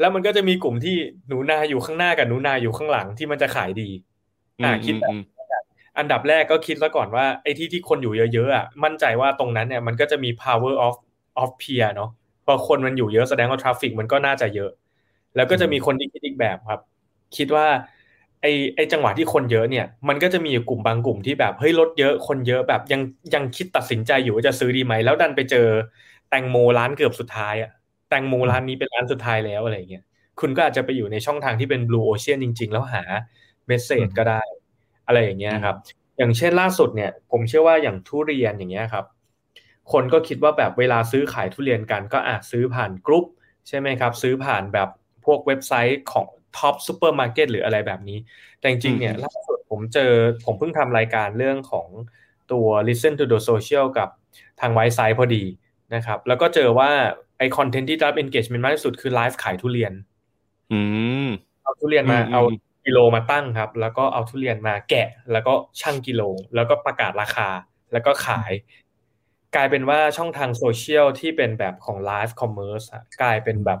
แล้วมันก็จะมีกลุ่มที่หนูนาอยู่ข้างหน้ากับหนูนาอยู่ข้างหลังที่มันจะขายดีอ่าคิดแบบ อันดับแรกก็คิดซะก่อนว่าไอ้ที่ที่คนอยู่เยอะๆอะมั่นใจว่าตรงนั้นเนี่ยมันก็จะมี power of of peer เนาะพอคนมันอยู่เยอะแสดงว่าทราฟฟิกมันก็น่าจะเยอะ แล้วก็จะมีคนที่คิดอีกแบบครับ คิดว่าไอไอจังหวะที่คนเยอะเนี่ย มันก็จะมีกลุ่มบางกลุ่มที่แบบเฮ้ยรถเยอะคนเยอะแบบยังยังคิดตัดสินใจอยู่ว่าจะซื้อดีไหมแล้วดันไปเจอแตงโมร้านเกือบสุดท้ายอะแตงโมร้านนี้เป็นร้านสุดท้ายแล้วอะไรเงี้ยคุณก็อาจจะไปอยู่ในช่องทางที่เป็น blue ocean จริง ๆ แล้วหา message ก็ได้ อะไรอย่างเงี้ยครับ อย่างเช่นล่าสุดเนี่ย ผมเชื่อว่าอย่างทุเรียนอย่างเงี้ยครับ คนก็คิดว่าแบบเวลาซื้อขายทุเรียนกันก็อาจซื้อผ่านกรุ๊ปใช่ไหมครับ ซื้อผ่านแบบพวกเว็บไซต์ของ Tops ซูเปอร์มาร์เก็ตหรืออะไรแบบนี้ แต่จริงๆเนี่ยล่าสุดผมเจอผมเพิ่งทำรายการเรื่องของตัว listen to the social กับทาง Wisesight พอดีนะครับ แล้วก็เจอว่าไอ้ content ที่รับ engagement มากที่สุดคือไลฟ์ขายทุเรียน อืม เอาทุเรียนมาเอา กิโลมาตั้งครับ แล้วก็เอาทุเรียนมาแกะ แล้วก็ชั่งกิโล แล้วก็ประกาศราคา แล้วก็ขาย กลายเป็นว่าช่องทางโซเชียลที่เป็นแบบของ live commerce กลายเป็นแบบ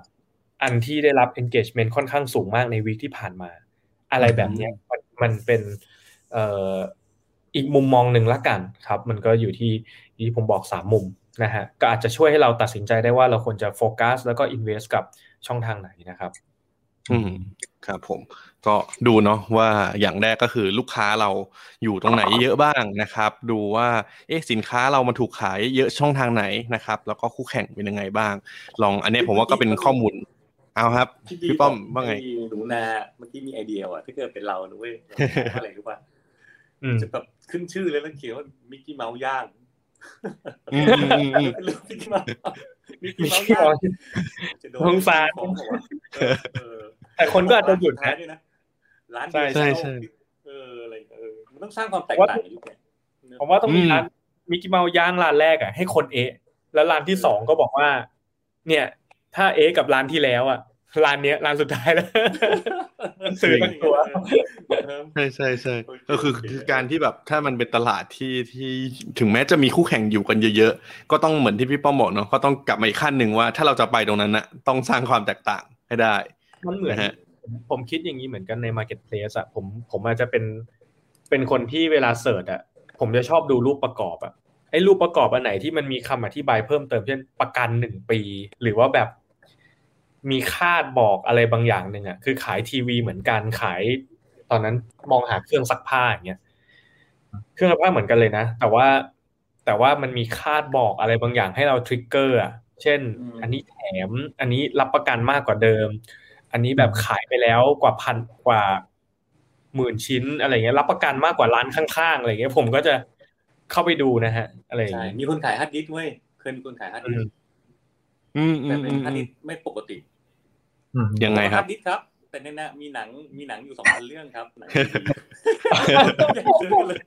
อันที่ได้รับ engagement ค่อนข้างสูงมากในวีคที่ผ่านมา อะไรแบบนี้มันมันเป็นเอ่ออีกมุมมองหนึ่งละกันครับ มันก็อยู่ที่ที่ผมบอกสามมุมนะฮะก็อาจจะช่วยให้เราตัดสินใจได้ว่าเราควรจะโฟกัสแล้วก็อินเวสต์กับช่องทางไหนนะครับ อืมครับผมก็ดูเนาะว่าอย่างแรกก็คือลูกค้าเราอยู่ตรงไหนเยอะบ้างนะครับ ดูว่าเอ๊ะสินค้าเรามันถูกขายเยอะช่องทางไหนนะครับ แล้วก็คู่แข่งเป็นยังไงบ้าง ลองอันนี้ผมว่าก็เป็นข้อมูลเอาครับพี่ป้อมว่าไงหนูนาเมื่อกี้มีไอเดียอะถ้าเกิดเป็นเราหนูเว้ยอะไรรู้ป่ะจะแบบขึ้นชื่อเลยแล้วเขียนว่ามิกกี้เมาส์ย่างอืมอืมอืมอืมเป็นรูปมิกกี้เมาส์ มิกมีกี้เมาส์ที่ย่างมองจะโดสงสารของบอกว่าเออเออแต่คนก็อาจจะหยุดร้านะนด้วยนะร้านใช่เดียวใช่ใช่เอออะไรเออมันต้องสร้างความแตกต่างในยุคเนี้ยผมว่าต้องมีอืมร้านมิกกี้เมาส์ย่างร้านแรกอะให้คนเอะแล้วร้านที่สองก็บอกว่า เนี่ย ถ้าเอะกับร้านที่แล้วอะ ร้านเนี้ยร้านสุดท้ายแล้วสื่อทั้งตัวใช่ใช่ใช่โอเคก็คือโอเคคือการที่แบบถ้ามันเป็นตลาดที่ที่ถึงแม้จะมีคู่แข่งอยู่กันเยอะๆ ก็ต้องเหมือนที่พี่ป้อมบอกเนาะก็ต้องกลับมาอีกขั้นหนึ่งว่า ถ้าเราจะไปตรงนั้นนะต้องสร้างความแตกต่างให้ได้มันเหมือนนะฮะผมคิดอย่างนี้เหมือนกันใน Marketplace อะผมผมอาจจะเป็นเป็นคนที่เวลาเสิร์ชอะผมจะชอบดูรูปประกอบอะไอ้รูปประกอบอันไหนที่มันมีคำอธิบายเพิ่มเติมเช่นประกันหนึ่งปี หรือว่าแบบ มีคาดบอกอะไรบางอย่างหนึ่งอะคือขายทีวีเหมือนกันขาย ตอนนั้นมองหาเครื่องซักผ้าอย่างเงี้ยเครื่องซักผ้าเหมือนกันเลยนะ แต่ว่าแต่ว่ามันมีคาดบอกอะไรบางอย่างให้เราทริกเกอร์อะเช่นอืมอันนี้แถม อันนี้รับประกันมากกว่าเดิม อันนี้แบบขายไปแล้วกว่าพันกว่าหมื่นชิ้นอะไรเงี้ยรับประกันมากกว่าร้านข้างๆอะไรเงี้ย ผมก็จะเข้าไปดูนะฮะ อะไรอย่างใช่เงี้ยมีคนขายฮาร์ดดิสก์เว้ยเคยมีคนขายฮาร์ดดิสก์อืมอืแต่มเป็อืนมฮาร์ดอืดิมสก์ไม่ปกติอืม ยังไงครับฮาร์ดดิสก์ครับ แต่ในนั้นมีหนังมีหนังอยู่สองพันเรื่องครับหนังอยากซื้อเลย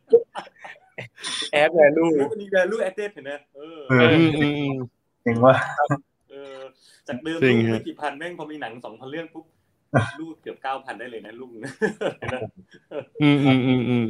แอดแวลูรูปนี้ value added เห็นไหมเออเอออืมอืมอืมเห็นว่าเออจากเดิมจริลูงกฮะไม่กี่พันแม่งพอมีหนังสองพันเรื่องปุ๊บลูกเกือบเก้าพันได้เลยนะลูกนะเห็นไหมอืมอืมอืมอืม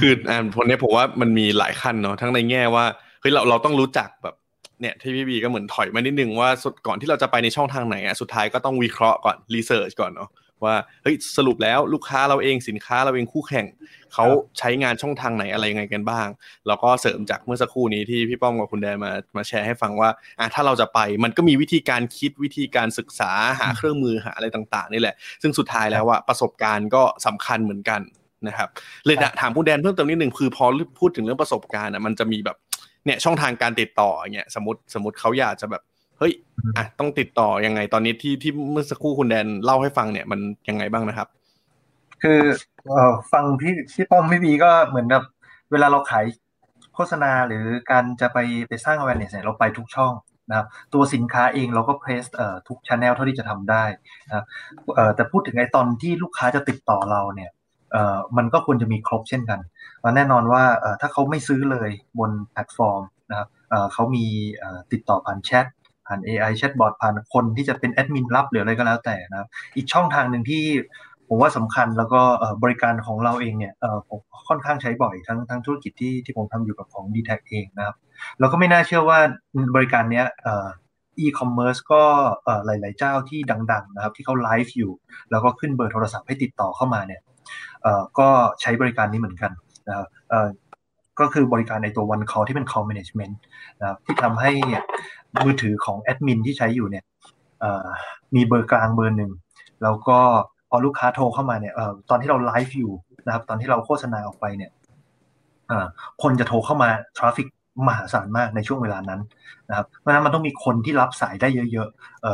คืออ่าคนเนี้ยผมว่ามันมีหลายขั้นเนาะทั้งในแง่ว่าเฮ้ยเราเราต้องรู้จักแบบ เนี่ยที่พี่บีก็เหมือนถอยมานิดนึงว่าสุดก่อนที่เราจะไปในช่องทางไหนอะสุดท้ายก็ต้องวิเคราะห์ก่อนรีเสิร์ชก่อนเนาะว่าเฮ้ยสรุปแล้วลูกค้าเราเองสินค้าเราเองคู่แข่งเขาใช้งานช่องทางไหนอะไรยังไงกันบ้าง แล้วก็เสริมจากเมื่อสักครู่นี้ที่พี่ป้อมกับคุณแดนมามาแชร์ให้ฟังว่าอะถ้าเราจะไปมันก็มีวิธีการคิดวิธีการศึกษาหาเครื่องมือหาอะไรต่าง ๆ นี่แหละ ซึ่งสุดท้ายแล้วอะประสบการณ์ก็สำคัญเหมือนกันนะครับเลยนะถามคุณแดนเพิ่มเติมนิดนึงคือพอพูดถึงเรื่องประสบการณ์อะมันจะมีแบบ เนี่ยช่องทางการติดต่ออย่างเงี้ยสมมติสมมติเขาอยากจะแบบเฮ้ยอะต้องติดต่อยังไงตอนนี้ที่ที่เมื่อสักครู่คุณแดนเล่าให้ฟังเนี่ยมันยังไงบ้างนะครับ คือเอ่อฟังพี่พี่ป้อมพี่บีก็เหมือนแบบเวลาเราขายโฆษณาหรือการจะไปไปสร้าง awareness เนี่ยเราไปทุกช่องนะครับตัวสินค้าเองเราก็ place เอ่อทุก channel เท่าที่จะทำได้นะครับเอ่อแต่พูดถึงไอ้ตอนที่ลูกค้าจะติดต่อเราเนี่ยเอ่อ มันก็ควรจะมีครบเช่นกันแน่นอนว่าถ้าเขาไม่ซื้อเลยบนแพลตฟอร์มนะครับเขามีติดต่อผ่านแชทผ่าน AI แชทบอทผ่านคนที่จะเป็นแอดมินรับหรืออะไรก็แล้วแต่นะครับอีกช่องทางหนึ่งที่ผมว่าสำคัญแล้วก็บริการของเราเองเนี่ยผมค่อนข้างใช้บ่อยทั้งทั้งธุรกิจที่ที่ผมทำอยู่กับของ d t แทเองนะครับแล้วก็ไม่น่าเชื่อว่าบริการเนี้ยเอ่อ e-commerce ก็หลาย ๆ เจ้าที่ดัง ๆ นะครับ ที่เขาไลฟ์อยู่ แล้วก็ขึ้นเบอร์โทรศัพท์ให้ติดต่อเข้ามาเนี่ย ก็ใช้บริการนี้เหมือนกันนะครับก็คือบริการในตัว one call ที่เป็น call management นะครับที่ทำให้มือถือของแอดมินที่ใช้อยู่เนี่ยมีเบอร์กลางเบอร์หนึ่ง แล้วก็พอลูกค้าโทรเข้ามาเนี่ยอตอนที่เราไลฟ์อยู่นะครับ ตอนที่เราโฆษณาออกไปเนี่ยคนจะโทรเข้ามา traffic มหาศาลมากในช่วงเวลานั้นนะครับเพราะฉะนั้นมันต้องมีคนที่รับสายได้เยอะๆเ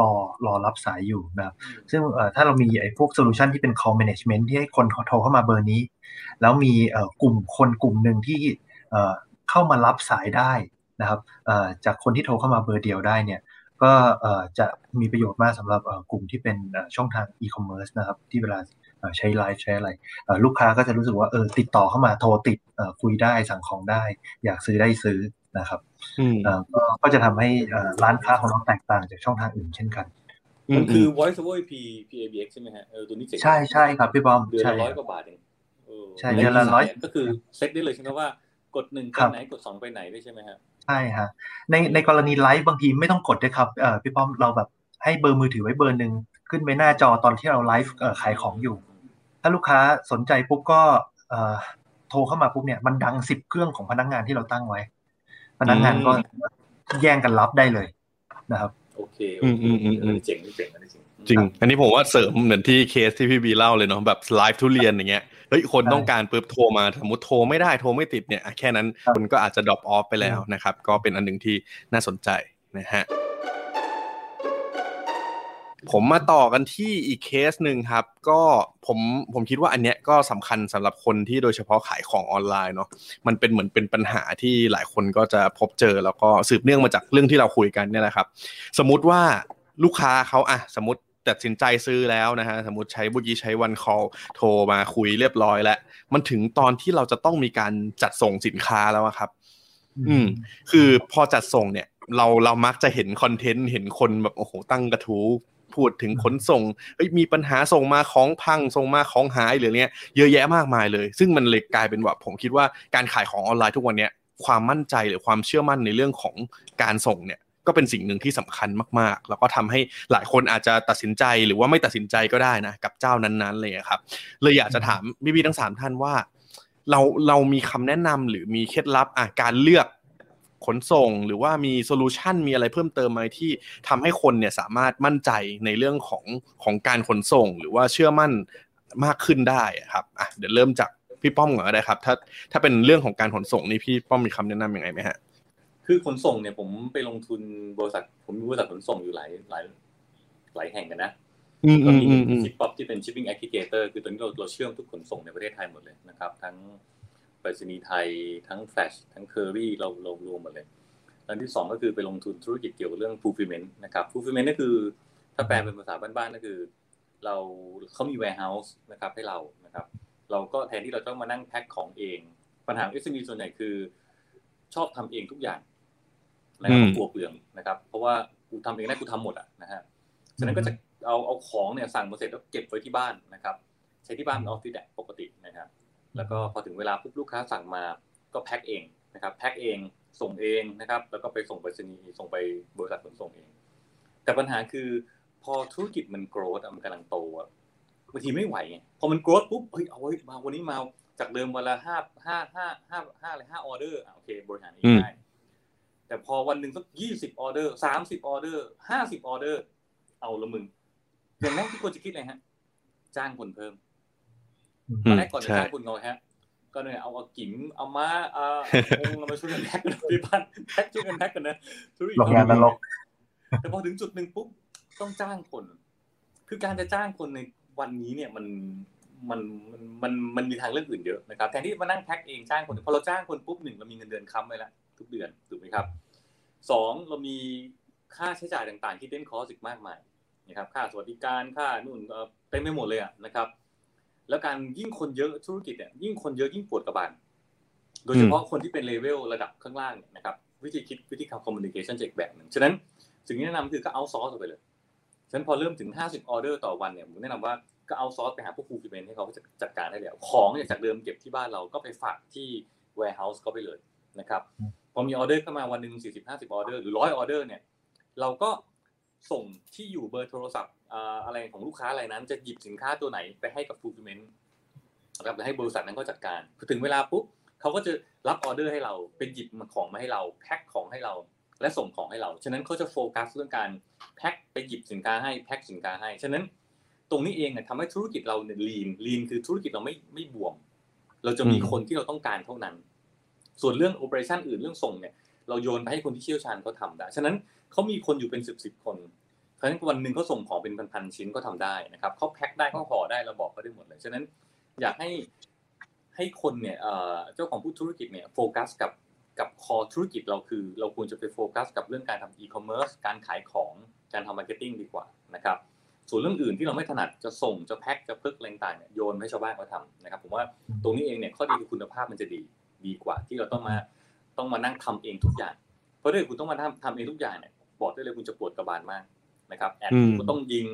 รอรอรับสายอยู่นะครับซึ่งถ้าเรามีไอ้พวก solution ที่เป็น call management ที่ให้คนโทรเข้ามาเบอร์นี้ แล้วมีกลุ่มคนกลุ่มหนึ่งที่เข้ามารับสายได้นะครับจากคนที่โทรเข้ามาเบอร์เดียวได้เนี่ยก็จะมีประโยชน์มากสำหรับกลุ่มที่เป็นช่องทาง e-commerce นะครับที่เวลาใช้ไลฟ์ใช้อะไรลูกค้าก็จะรู้สึกว่าเออติดต่อเข้ามาโทรติดคุยได้สั่งของได้ อยากซื้อได้ซื้อนะครับ ก็ก็จะทำให้เอ่อร้านค้าของเราแตกต่างจากช่องทางอื่นเช่นกันมันคือ voice over IP PABX ใช่ไหมฮะเออตัวนี้เจ๋งใช่ใช่ครับพี่บอมเดือนใช่ละร้อยกว่าบาทเองเออใช่เดือนละร้อยก็คือเซ็ตได้เลยใช่ไหมว่ากดหนึ่งไปครับไหนกดสองไปไหนได้ใช่ไหมฮะใช่ฮะในในกรณีไลฟ์บางทีไม่ต้องกดด้วยครับเอ่อพี่ป้อมเราแบบให้เบอร์มือถือไว้เบอร์หนึ่งขึ้นไปหน้าจอตอนที่เราไลฟ์เอ่อขายของอยู่ ถ้าลูกค้าสนใจปุ๊บก็เอ่อโทรเข้ามาปุ๊บเนี่ยมันดังสิบเครื่องของพนักงานที่เราตั้งไว้ พนักงานก็แย่งกันรับได้เลยนะครับ โอเคโออืมเคอืมอืมอืมเจ๋งเจ๋งอันนี้เจ๋งจริง อันนี้ผมว่าเสริมเหมือนที่เคสที่พี่บีเล่าเลยเนาะแบบไลฟ์ทุเรียนอย่างเงี้ยเฮ้ยคนใช่ต้องการปุ๊บโทรมาสมมติโทรไม่ได้โทรไม่ติดเนี่ยอะแค่นั้นครับคนก็อาจจะ drop off ไปแล้วนะครับ ก็เป็นอันหนึ่งที่น่าสนใจนะฮะ ผมมาต่อกันที่อีกเคสหนึ่งครับ ก็ผมผมคิดว่าอันเนี้ยก็สำคัญสำหรับคนที่โดยเฉพาะขายของออนไลน์เนาะมันเป็นเหมือนเป็นปัญหาที่หลายคนก็จะพบเจอแล้วก็สืบเนื่องมาจากเรื่องที่เราคุยกันเนี่ยแหละครับ สมมุติว่าลูกค้าเขาอะสมมติตัดสินใจซื้อแล้วนะฮะสมมติใช้บุกี้ใช้วันคอลโทรมาคุยเรียบร้อยแล้ว มันถึงตอนที่เราจะต้องมีการจัดส่งสินค้าแล้วอะครับ อืม คือพอจัดส่งเนี่ย เราเรามักจะเห็นคอนเทนต์เห็นคนแบบโอ้โหตั้งกระทู้ พูดถึงขนส่งเอ้ยมีปัญหาส่งมาของพังส่งมาของหายหรือเนี้ยเยอะแยะมากมายเลย ซึ่งมันเลยกลายเป็นว่าผมคิดว่าการขายของออนไลน์ทุกวันเนี้ยความมั่นใจหรือความเชื่อมั่นในเรื่องของการส่งเนี่ยก็เป็นสิ่งหนึ่งที่สำคัญมากๆ แล้วก็ทำให้หลายคนอาจจะตัดสินใจหรือว่าไม่ตัดสินใจก็ได้นะกับเจ้านั้นๆเลยครับ เลยอยากจะถามพี่พี่ทั้งสามท่านว่า เราเรามีคำแนะนำหรือมีเคล็ดลับอะการเลือก ขนส่ง หรือว่ามีโซลูชันมีอะไรเพิ่มเติมไหมที่ทำให้คนเนี่ยสามารถมั่นใจในเรื่องของของการขนส่ง หรือว่าเชื่อมั่นมากขึ้นได้อะครับอะเดี๋ยวเริ่มจากพี่ป้อมก่อนก็ได้ครับ ถ้าถ้าเป็นเรื่องของการขนส่งนี่พี่ป้อมมีคำแนะนำยังไงไหมฮะคือขนส่งเนี่ยผมไปลงทุนบริษัท ผมมีบริษัทขนส่งอยู่หลายหลายหลายแห่งกันนะอืมก็อืมมีอืมอืมชิปป๊อปที่เป็น shipping aggregator คือตอนนี้เราเราเชื่อมทุกขนส่งในประเทศไทยหมดเลยนะครับ ทั้ง ไปรษณีย์ไทยทั้งแฟลชทั้งเคอรี่เราเรารวมหมดเลยอันที่สองก็คือไปลงทุนธุรกิจเกี่ยวกับเรื่อง fulfillment นะครับ fulfillment ก็คือ ถ้าแปลเป็นภาษาบ้านๆก็คือ เราเขามี warehouse นะครับให้เรานะครับ เราก็แทนที่เราต้องมานั่งแพ็คของเอง ปัญหา SME ส่วนใหญ่คือ ชอบทำเองทุกอย่างนะครับอืมกลัวเปลืองนะครับ เพราะว่ากูทำเองได้กูทำหมดอะนะฮะฉะนั้นก็จะเอาเอาของเนี่ยสั่งมาเสร็จแล้วเก็บไว้ที่บ้านนะครับ ใช้ที่บ้านเป็นออฟฟิศอะปกตินะครับ แล้วก็พอถึงเวลาปุ๊บลูกค้าสั่งมาก็แพ็คเองนะครับแพ็คเองส่งเองนะครับ แล้วก็ไปส่งไปรษณีย์ส่งไปบริษัทขนส่งเอง แต่ปัญหาคือพอธุรกิจมันโกรธมันกำลังโตอะบางทีไม่ไหวไงพอมันโกรธปุ๊บเฮ้ยเอาไว้ยมาวันนี้มาจากเดิมวันละห้าห้าห้าห้าห้าอะไรห้าออเดอร์อะโอเคบริหารเองได้แต่พอวันหนึ่งสักยี่สิบออเดอร์สามสิบออเดอร์ห้าสิบออเดอร์ เอาละมึงอย่างแรกที่ควรจะคิดเลยฮะ จ้างคนเพิ่มอื ตอนมแรกก่อนจะใช่จ้างคนเราฮะ ก็เนี่ยเอาเอากิ๋มเอาม้าเอาองค์เรามาช่วยกันแพ็คกันพี่พันแพ็คช่วยกันแพ็คกันนะธุรกิจโรงงานนรกแต่พอถึงจุดหนึ่งปุ๊บต้องจ้างคน คือการจะจ้างคนในวันนี้เนี่ยมันมันมันมันมันมีทางเลือกอื่นเยอะนะครับแทนที่มานั่งแพ็คเองจ้างคนพอเราจ้างคนปุ๊บหนึ่งเรามีเงินเดือนค้ำไว้แล้วทุกเดือนถูกไหมครับสองเรามีค่าใช้จ่ายต่างๆ ที่เด่นคอสอีกมากมายนะครับค่าสวัสดิการค่านู่นเอ่อเต็มไปหมดเลยอะนะครับ แล้วการยิ่งคนเยอะธุรกิจเนี่ยยิ่งคนเยอะยิ่งปวดกระบาล โดยเฉพาะคนที่เป็นเลเวลระดับข้างล่างเนี่ยนะครับ วิธีคิดวิธีการ communication จะอีกแบบหนึ่งฉะนั้นสิ่งที่แนะนำคือก็ outsource ออกไปเลยฉะนั้นพอเริ่มถึง 50 ออเดอร์ต่อวันเนี่ยผมแนะนำว่าก็ outsource ไปหาพวก fulfillment ให้เขาจัดการได้แล้วของเนี่ยจากเดิมเก็บที่บ้านเราก็ไปฝากที่ warehouse เขาไปเลยนะครับพอมีออเดอร์เข้ามาวันหนึ่ง40 50 ออเดอร์หรือ 100 ออเดอร์เนี่ยเราก็ ส่งที่อยู่เบอร์โทรศัพท์อ่าอะไรของลูกค้ารายนั้น จะหยิบสินค้าตัวไหนไปให้กับ fulfillment นะครับแล้วให้บริษัทนั้นก็จัดการพอถึงเวลาปุ๊บเขาก็จะรับออเดอร์ให้เราเป็นหยิบของมาให้เราแพ็คของให้เรา และส่งของให้เราฉะนั้นเขาจะโฟกัสเรื่องการแพ็คไปหยิบสินค้าให้แพ็คสินค้าให้ฉะนั้นตรงนี้เองเนี่ยทำให้ธุรกิจเราเนี่ยลีนลีนคือธุรกิจเราไม่ไม่บวม เราจะมีอืมคนที่เราต้องการเท่านั้น ส่วนเรื่องโอเปอเรชั่นอื่นเรื่องส่งเนี่ยเราโยนไปให้คนที่เชี่ยวชาญเขาทำได้ฉะนั้น เขามีคนอยู่เป็นสิบสิบคนเพราะฉะนั้นวันหนึ่งเขาส่งของเป็นพันๆชิ้นก็ทำได้นะครับเขาแพ็คได้เขาห่อได้เราบอกเขาได้หมดเลยฉะนั้นอยากให้ให้คนเนี่ยเจ้าของผู้ธุรกิจเนี่ยโฟกัสกับกับ core ธุรกิจเราคือ เราควรจะไปโฟกัสกับเรื่องการทำอีคอมเมิร์ซการขายของการทำ marketing ดีกว่านะครับส่วนเรื่องอื่นที่เราไม่ถนัดจะส่งจะแพ็คจะพึกอะไรต่างเนี่ยโยนให้ชาวบ้านเขาทำนะครับผมว่าตรงนี้เองเนี่ยข้อดีคือคุณภาพมันจะดีดีกว่า ที่เราต้องมาต้องมานั่งทำเองทุกอย่าง เพราะถ้าคุณต้องมาทำทำเองทุกอย่างเนี่ย บอกได้เลยคุณจะปวดกระบาลมากนะครับ ad อืมกูก็ต้องยิง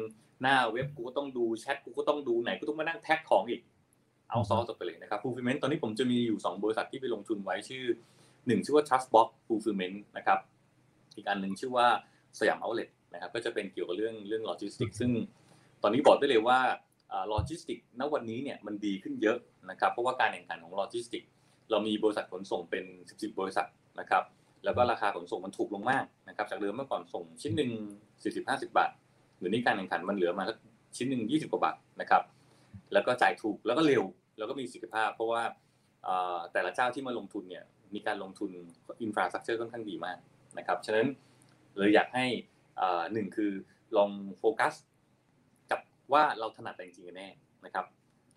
หน้าเว็บกูก็ต้องดูแชทกูก็ต้องดูไหนกูต้องมานั่งแพ็กของอีก เอาซอสออกไปเลยนะครับ fulfillment ตอนนี้ผมจะมีอยู่ 2 บริษัทที่ไปลงทุนไว้ชื่อหนึ่งชื่อว่า Trustbox fulfillment นะครับอีกอันหนึ่งชื่อว่าสยามเอาเล t นะครับก็จะเป็นเกี่ยวกับเรื่องเรื่องโลจิสติกซึ่งตอนนี้บอกได้เลยว่าโลจิสติกณวันนี้เนี่ยมันดีขึ้นเยอะนะครับเพราะว่าการแข่งขันของโลจิสติกเรามีบริษัทขนส่งเป็น 10 บริษัทนะครับ แล้วก็ราคาขนส่งมันถูกลงมากนะครับ จากเดิมเมื่อก่อนส่งชิ้นหนึ่ง40-50บห้าสิบาทหรือนี่การแข่งขันมันเหลือมาชิ้นหนึ่ง20กว่าบาทนะครับ แล้วก็จ่ายถูกแล้วก็เร็วแล้วก็มีประสิทธิภาพ เพราะว่าแต่ละเจ้าที่มาลงทุนเนี่ยมีการลงทุน infrastructure ค่อนข้างดีมากนะครับฉะนั้นเลยอยากให้อ่าหนึ่งคือลองโฟกัส กับว่าเราถนัดอะไรจริงๆกันแน่นะครับ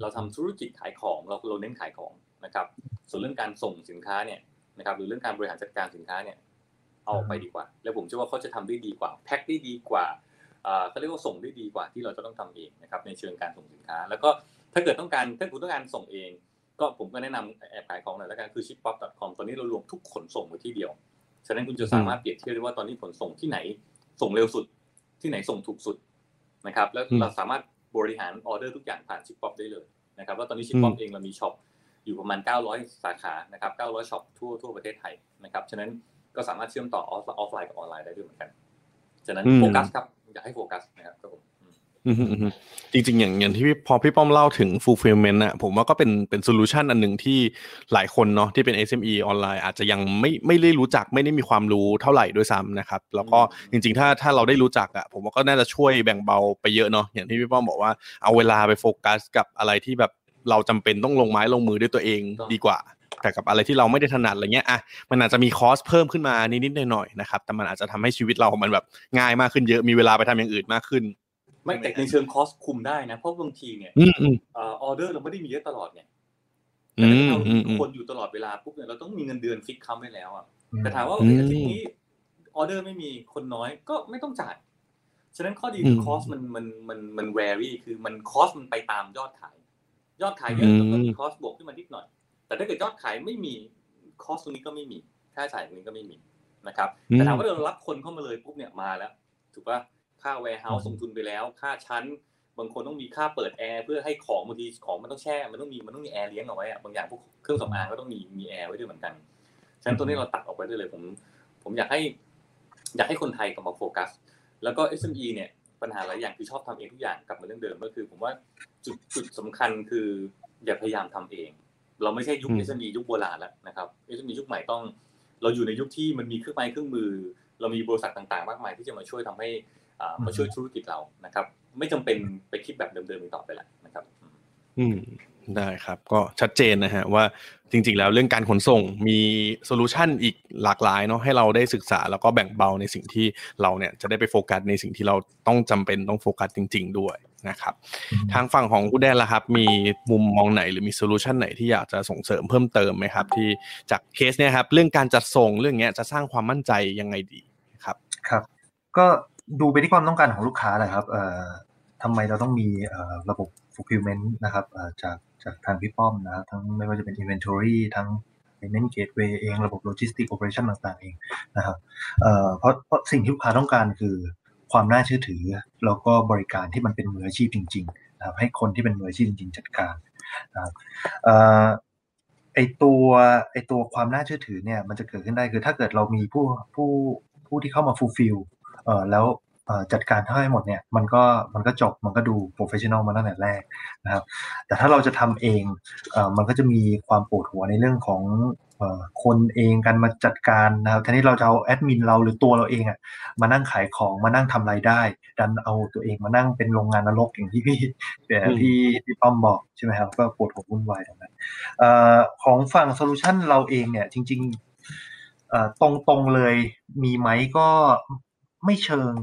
เราทำธุรกิจขายของเราเราเน้นขายของนะครับ ส่วนเรื่องการส่งสินค้าเนี่ย นะครับหรือเรื่องการบริหารจัดการสินค้าเนี่ยเอาออกไปดีกว่า แล้วผมเชื่อว่าเขาจะทำได้ดีกว่า แพ็คได้ดีกว่าเขาเรียกว่าส่งได้ดีกว่าที่เราจะต้องทำเองนะครับในเชิงการส่งสินค้า แล้วก็ถ้าเกิดต้องการถ้าคุณต้องการส่งเอง ก็ผมก็แนะนำแอบขายของหน่อยแล้วกันคือ shippop.com ตอนนี้เรารวมทุกขนส่งไว้ที่เดียวฉะนั้นคุณจะสามารถเปรียบเทียบได้ว่าตอนนี้ขนส่งที่ไหนส่งเร็วสุด ที่ไหนส่งถูกสุดนะครับ แล้วเราสามารถบริหารออเดอร์ทุกอย่างผ่าน Shippop ได้เลยนะครับแล้วตอนนี้ Shippop เองเรามีช็อป อยู่ประมาณ 900 สาขานะครับ 900ช็อปทั่วทั่วประเทศไทยนะครับ ฉะนั้นก็สามารถเชื่อมต่อออฟไลน์กับออนไลน์ได้ด้วยเหมือนกัน ฉะนั้นโฟกัสครับ อยากให้โฟกัสนะครับครับผมจริงๆ อย่างอย่างที่พอพี่ป้อมเล่าถึง fulfillment อะผมว่าก็เป็นเป็นโซลูชันอันหนึ่งที่หลายคนเนาะที่เป็น SME ออนไลน์อาจจะยังไม่ไม่ได้รู้จักไม่ได้มีความรู้เท่าไหร่ด้วยซ้ำนะครับ แล้วก็จริงๆ ถ้าถ้าเราได้รู้จักอะผมว่าก็น่าจะช่วยแบ่งเบาไปเยอะเนาะอย่างที่พี่ป้อมบอกว่าเอาเวลาไปโฟกัสกับอะไรที่แบบ เราจำเป็นต้องลงไม้ลงมือด้วยตัวเองดีกว่า แต่กับอะไรที่เราไม่ได้ถนัดอะไรเงี้ยอะมันอาจจะมีคอสเพิ่มขึ้นมานิดๆหน่อยๆนะครับแต่มันอาจจะทำให้ชีวิตเรา มันแบบง่ายมากขึ้นเยอะมีเวลาไปทำอย่างอื่นมากขึ้น ไม่แต่ในเชิงคอสคุมได้นะเพราะบางทีเนี่ยออเดอร์เราไม่ได้มีเยอะตลอดเนี่ยแต่ถ้าเราคนอยู่ตลอดเวลาปุ๊บเนี่ยเราต้องมีเงินเดือน fix ค้ำไว้แล้วอะแต่ถามว่าอาทิตย์นี้ออเดอร์ไม่มีคนน้อยก็ไม่ต้องจ่ายฉะนั้นข้อดีคือ cost มันมันมันมัน vary คือมัน cost มันไปตามยอดขาย ยอดขายเยอะก็มี cost บวกขึ้นมานิดหน่อย แต่ถ้าเกิดยอดขายไม่มี cost ตรงนี้ก็ไม่มีค่าใช้จ่ายตรงนี้ก็ไม่มีนะครับแต่ถามว่าเรารับคนเข้ามาเลยปุ๊บเนี่ยมาแล้ว ถูกป่ะค่า warehouse ลงทุนไปแล้ว ค่าชั้น บางคนต้องมีค่าเปิดแอร์เพื่อให้ของบางทีของมันต้องแช่ มันต้องมีมันต้องมีแอร์เลี้ยงเอาไว้อะบางอย่างพวกเครื่องสำอางก็ต้องมีมีแอร์ไว้ด้วยเหมือนกันฉะนั้นตัวนี้เราตัดออกไปได้เลยผม ผมอยากให้ อยากให้คนไทยกลับมาโฟกัส แล้วก็ SME เนี่ย ปัญหาหลายอย่างคือชอบทำเองทุกอย่างกลับมาเรื่องเดิมก็คือ ผมว่าจุดจุดสำคัญคืออย่าพยายามทำเอง เราไม่ใช่ยุค SME ยุคโบราณแล้วนะครับ SME ยุคใหม่ต้อง เราอยู่ในยุคที่มันมีเครื่องไม้เครื่องมือ เรามีบริษัทต่างๆ มากมายที่จะมาช่วยทำให้มาช่วยธุรกิจเรานะครับ ไม่จำเป็นไปคิดแบบเดิมๆต่อไปแล้วนะครับ อืม ได้ครับก็ชัดเจนนะฮะว่าจริงๆ แล้วเรื่องการขนส่งมีโซลูชันอีกหลากหลายเนาะให้เราได้ศึกษาแล้วก็แบ่งเบาในสิ่งที่เราเนี่ยจะได้ไปโฟกัสในสิ่งที่เราต้องจำเป็นต้องโฟกัสจริง ๆ ด้วยนะครับทางฝั่งของคุณแดนละครับ มีมุมมองไหนหรือมีโซลูชันไหนที่อยากจะส่งเสริมเพิ่มเติมไหมครับ ที่จากเคสเนี่ยครับเรื่องการจัดส่งเรื่องเนี้ยจะสร้างความมั่นใจยังไงดีครับครับ ก็ดูไปที่ความต้องการของลูกค้าแหละครับเอ่อทำไมเราต้องมีระบบ fulfillment นะครับจาก จากทางพี่ป้อมนะทั้งไม่ว่าจะเป็น inventory ทั้ง payment gateway เองระบบ logistic operation ต่างๆ เองนะครับเพราะเพราะสิ่งที่ลูกค้าต้องการคือความน่าเชื่อถือ แล้วก็บริการที่มันเป็นมืออาชีพจริงๆนะครับให้คนที่เป็นมืออาชีพจริง ๆ จัดการนะครับไอตัวไอตัวความน่าเชื่อถือเนี่ยมันจะเกิดขึ้นได้คือถ้าเกิดเรามีผู้ผู้ผู้ที่เข้ามา fulfill เอ่อแล้ว จัดการให้หมดเนี่ยมันก็มันก็จบมันก็ดู professional มาตั้งแต่แรกนะครับแต่ถ้าเราจะทำเองเอ่อมันก็จะมีความปวดหัวในเรื่องของคนเองกันมาจัดการนะครับทีนี้เราจะเอาแอดมินเราหรือตัวเราเองอะมานั่งขายของมานั่งทำรายได้ ดันเอาตัวเองมานั่งเป็นโรงงานนรกอย่างที่พี่พี่พี่ป้อมบอกใช่ไหมครับก็ปวดหัววุ่นวายตรงนั้นของฝั่งโซลูชันเราเองเนี่ยจริง ๆตรงๆเลยมีไหมก็ไม่เชิง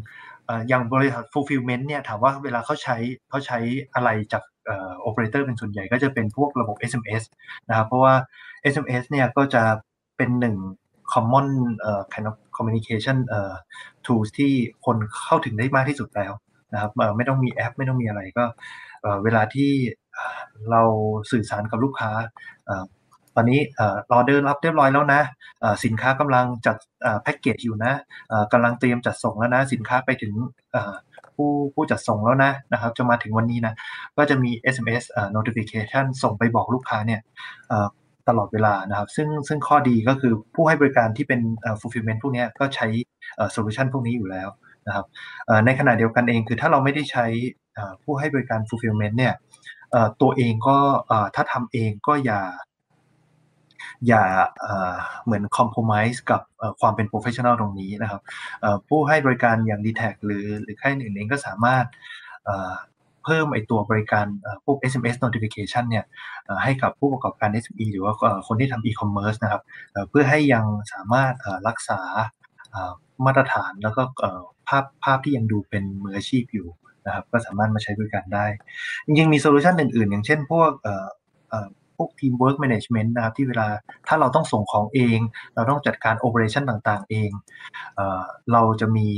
อย่างบริษัท fulfillment เนี่ยถามว่าเวลาเขาใช้เขาใช้อะไรจากโอเปอเรเตอร์เป็นส่วนใหญ่ก็จะเป็นพวกระบบ SMS นะครับเพราะว่า SMS เนี่ยก็จะเป็นหนึ่ง common kind of communication tools ที่คนเข้าถึงได้มากที่สุดแล้วนะครับไม่ต้องมีแอปไม่ต้องมีอะไรก็เวลาที่เราสื่อสารกับลูกค้า ตอนนี้รอเดินรับเรียบร้อยแล้วนะสินค้ากำลังจัดแพ็กเกจอยู่นะกำลังเตรียมจัดส่งแล้วนะสินค้าไปถึงผู้ผู้จัดส่งแล้วนะนะครับ จะมาถึงวันนี้นะก็จะมี SMS notification ส่งไปบอกลูกค้าเนี่ยตลอดเวลานะครับ ซึ่งซึ่งข้อดีก็คือผู้ให้บริการที่เป็น fulfillment พวกนี้ก็ใช้โซลูชันพวกนี้อยู่แล้วนะครับในขณะเดียวกันเองคือถ้าเราไม่ได้ใช้ผู้ให้บริการ fulfillment เนี่ยตัวเองก็ถ้าทำเองก็อย่า อย่าเหมือน compromise กับความเป็น professional ตรงนี้นะครับผู้ให้บริการอย่าง d t แทหรือหรือค่ายอื่นเองก็สามารถเพิ่มไอตัวบริการพวก SMS notification เนี่ยให้กับผู้ประกอบการ SME หรือว่าคนที่ทำ e-commerce นะครับเพื่อให้ยังสามารถรักษามาตรฐานแล้วก็ภาพภาพที่ยังดูเป็นมืออาชีพอยู่นะครับก็สามารถมาใช้บริการได้ จริงๆ มีโซลูชันอื่นๆ อย่างเช่นพวก teamwork management นะครับที่เวลาถ้าเราต้องส่งของเอง เราต้องจัดการ operation ต่างๆ เองเอเราจะมี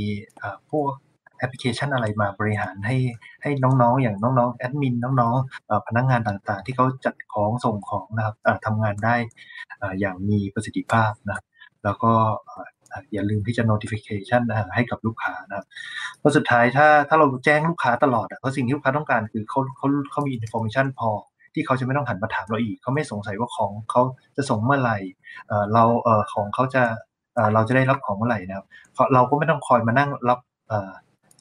พวกแอปพลิเคชันอะไรมาบริหารให้ให้น้องๆ อย่างน้องๆแอดมินน้องๆพนักงานต่างๆ ที่เขาจัดของส่งของนะครับทำงานได้อย่างมีประสิทธิภาพนะแล้วก็อย่าลืมที่จะ notification นะให้กับลูกค้านะครับเพราะสุดท้ายถ้าถ้าเราแจ้งลูกค้าตลอดเพราะสิ่งที่ลูกค้าต้องการคือเขาเขาเขามี information พอ ที่เขาจะไม่ต้องหันมาถามเราอีก เขาไม่สงสัยว่าของเขาจะส่งเมื่อไหร่เราเออของเขาจะเราจะได้รับของเมื่อไหร่นะครับเราก็ไม่ต้องคอยมานั่งรับ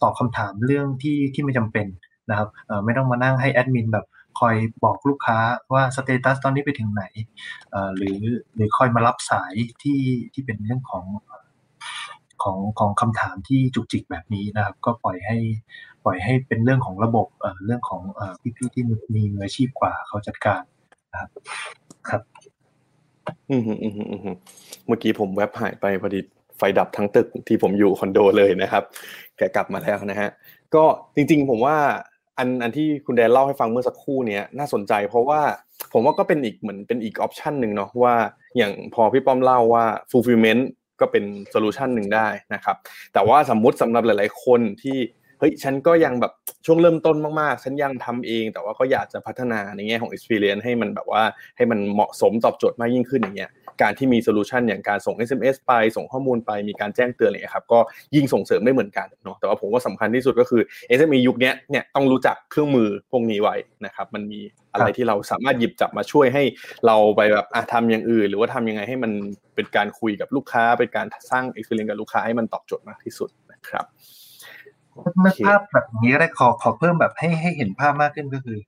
ตอบคำถามเรื่องที่ที่ไม่จำเป็นนะครับไม่ต้องมานั่งให้แอดมินแบบคอยบอกลูกค้าว่า status ตอนนี้ไปถึงไหนหรือหรือคอยมารับสายที่ที่เป็นเรื่องของ ของของคำถามที่จุกจิกแบบนี้นะครับ ก็ปล่อยให้ปล่อยให้เป็นเรื่องของระบบเรื่องของพี่ๆที่มีมืออาชีพกว่าเขาจัดการนะครับครับอืมอืมอืมเมื่อกี้ผมแวบหายไปพอดีไฟดับทั้งตึกที่ผมอยู่คอนโดเลยนะครับแต่กลับมาแล้วนะฮะก็จริงๆผมว่าอันอันที่คุณแดนเล่าให้ฟังเมื่อสักครู่เนี้ยน่าสนใจเพราะว่าผมว่าก็เป็นอีกเหมือนเป็นอีก option หนึ่งเนาะว่าอย่างพอพี่ป้อมเล่าว่า fulfillment ก็เป็นโซลูชันหนึ่งได้นะครับ แต่ว่าสมมุติสำหรับหลาย ๆ คนที่เฮ้ยฉันก็ยังแบบช่วงเริ่มต้นมากๆ ฉันยังทำเอง แต่ว่าก็อยากจะพัฒนาในแง่ของ experience ให้มันแบบว่าให้มันเหมาะสมตอบโจทย์มากยิ่งขึ้นอย่างเงี้ย การที่มีโซลูชันอย่างการส่ง SMS ไป ส่งข้อมูลไปมีการแจ้งเตือนอะไรอย่างเงี้ยครับก็ยิ่งส่งเสริมได้เหมือนกันเนาะแต่ว่าผมว่าสำคัญที่สุดก็คือ SME ยุคเนี้ยเนี่ยต้องรู้จักเครื่องมือพวกนี้ไว้นะครับมันมีอะไรที่เราสามารถหยิบจับมาช่วยให้เราไปแบบอะทำอย่างอื่น หรือว่าทำยังไงให้มันเป็นการคุยกับลูกค้า เป็นการสร้าง experience กับลูกค้าให้มันตอบโจทย์มากที่สุดนะครับเมื่อภาพแบบนี้ก็ได้ขอขอเพิ่มแบบให้ให้เห็นภาพมากขึ้นก็คือ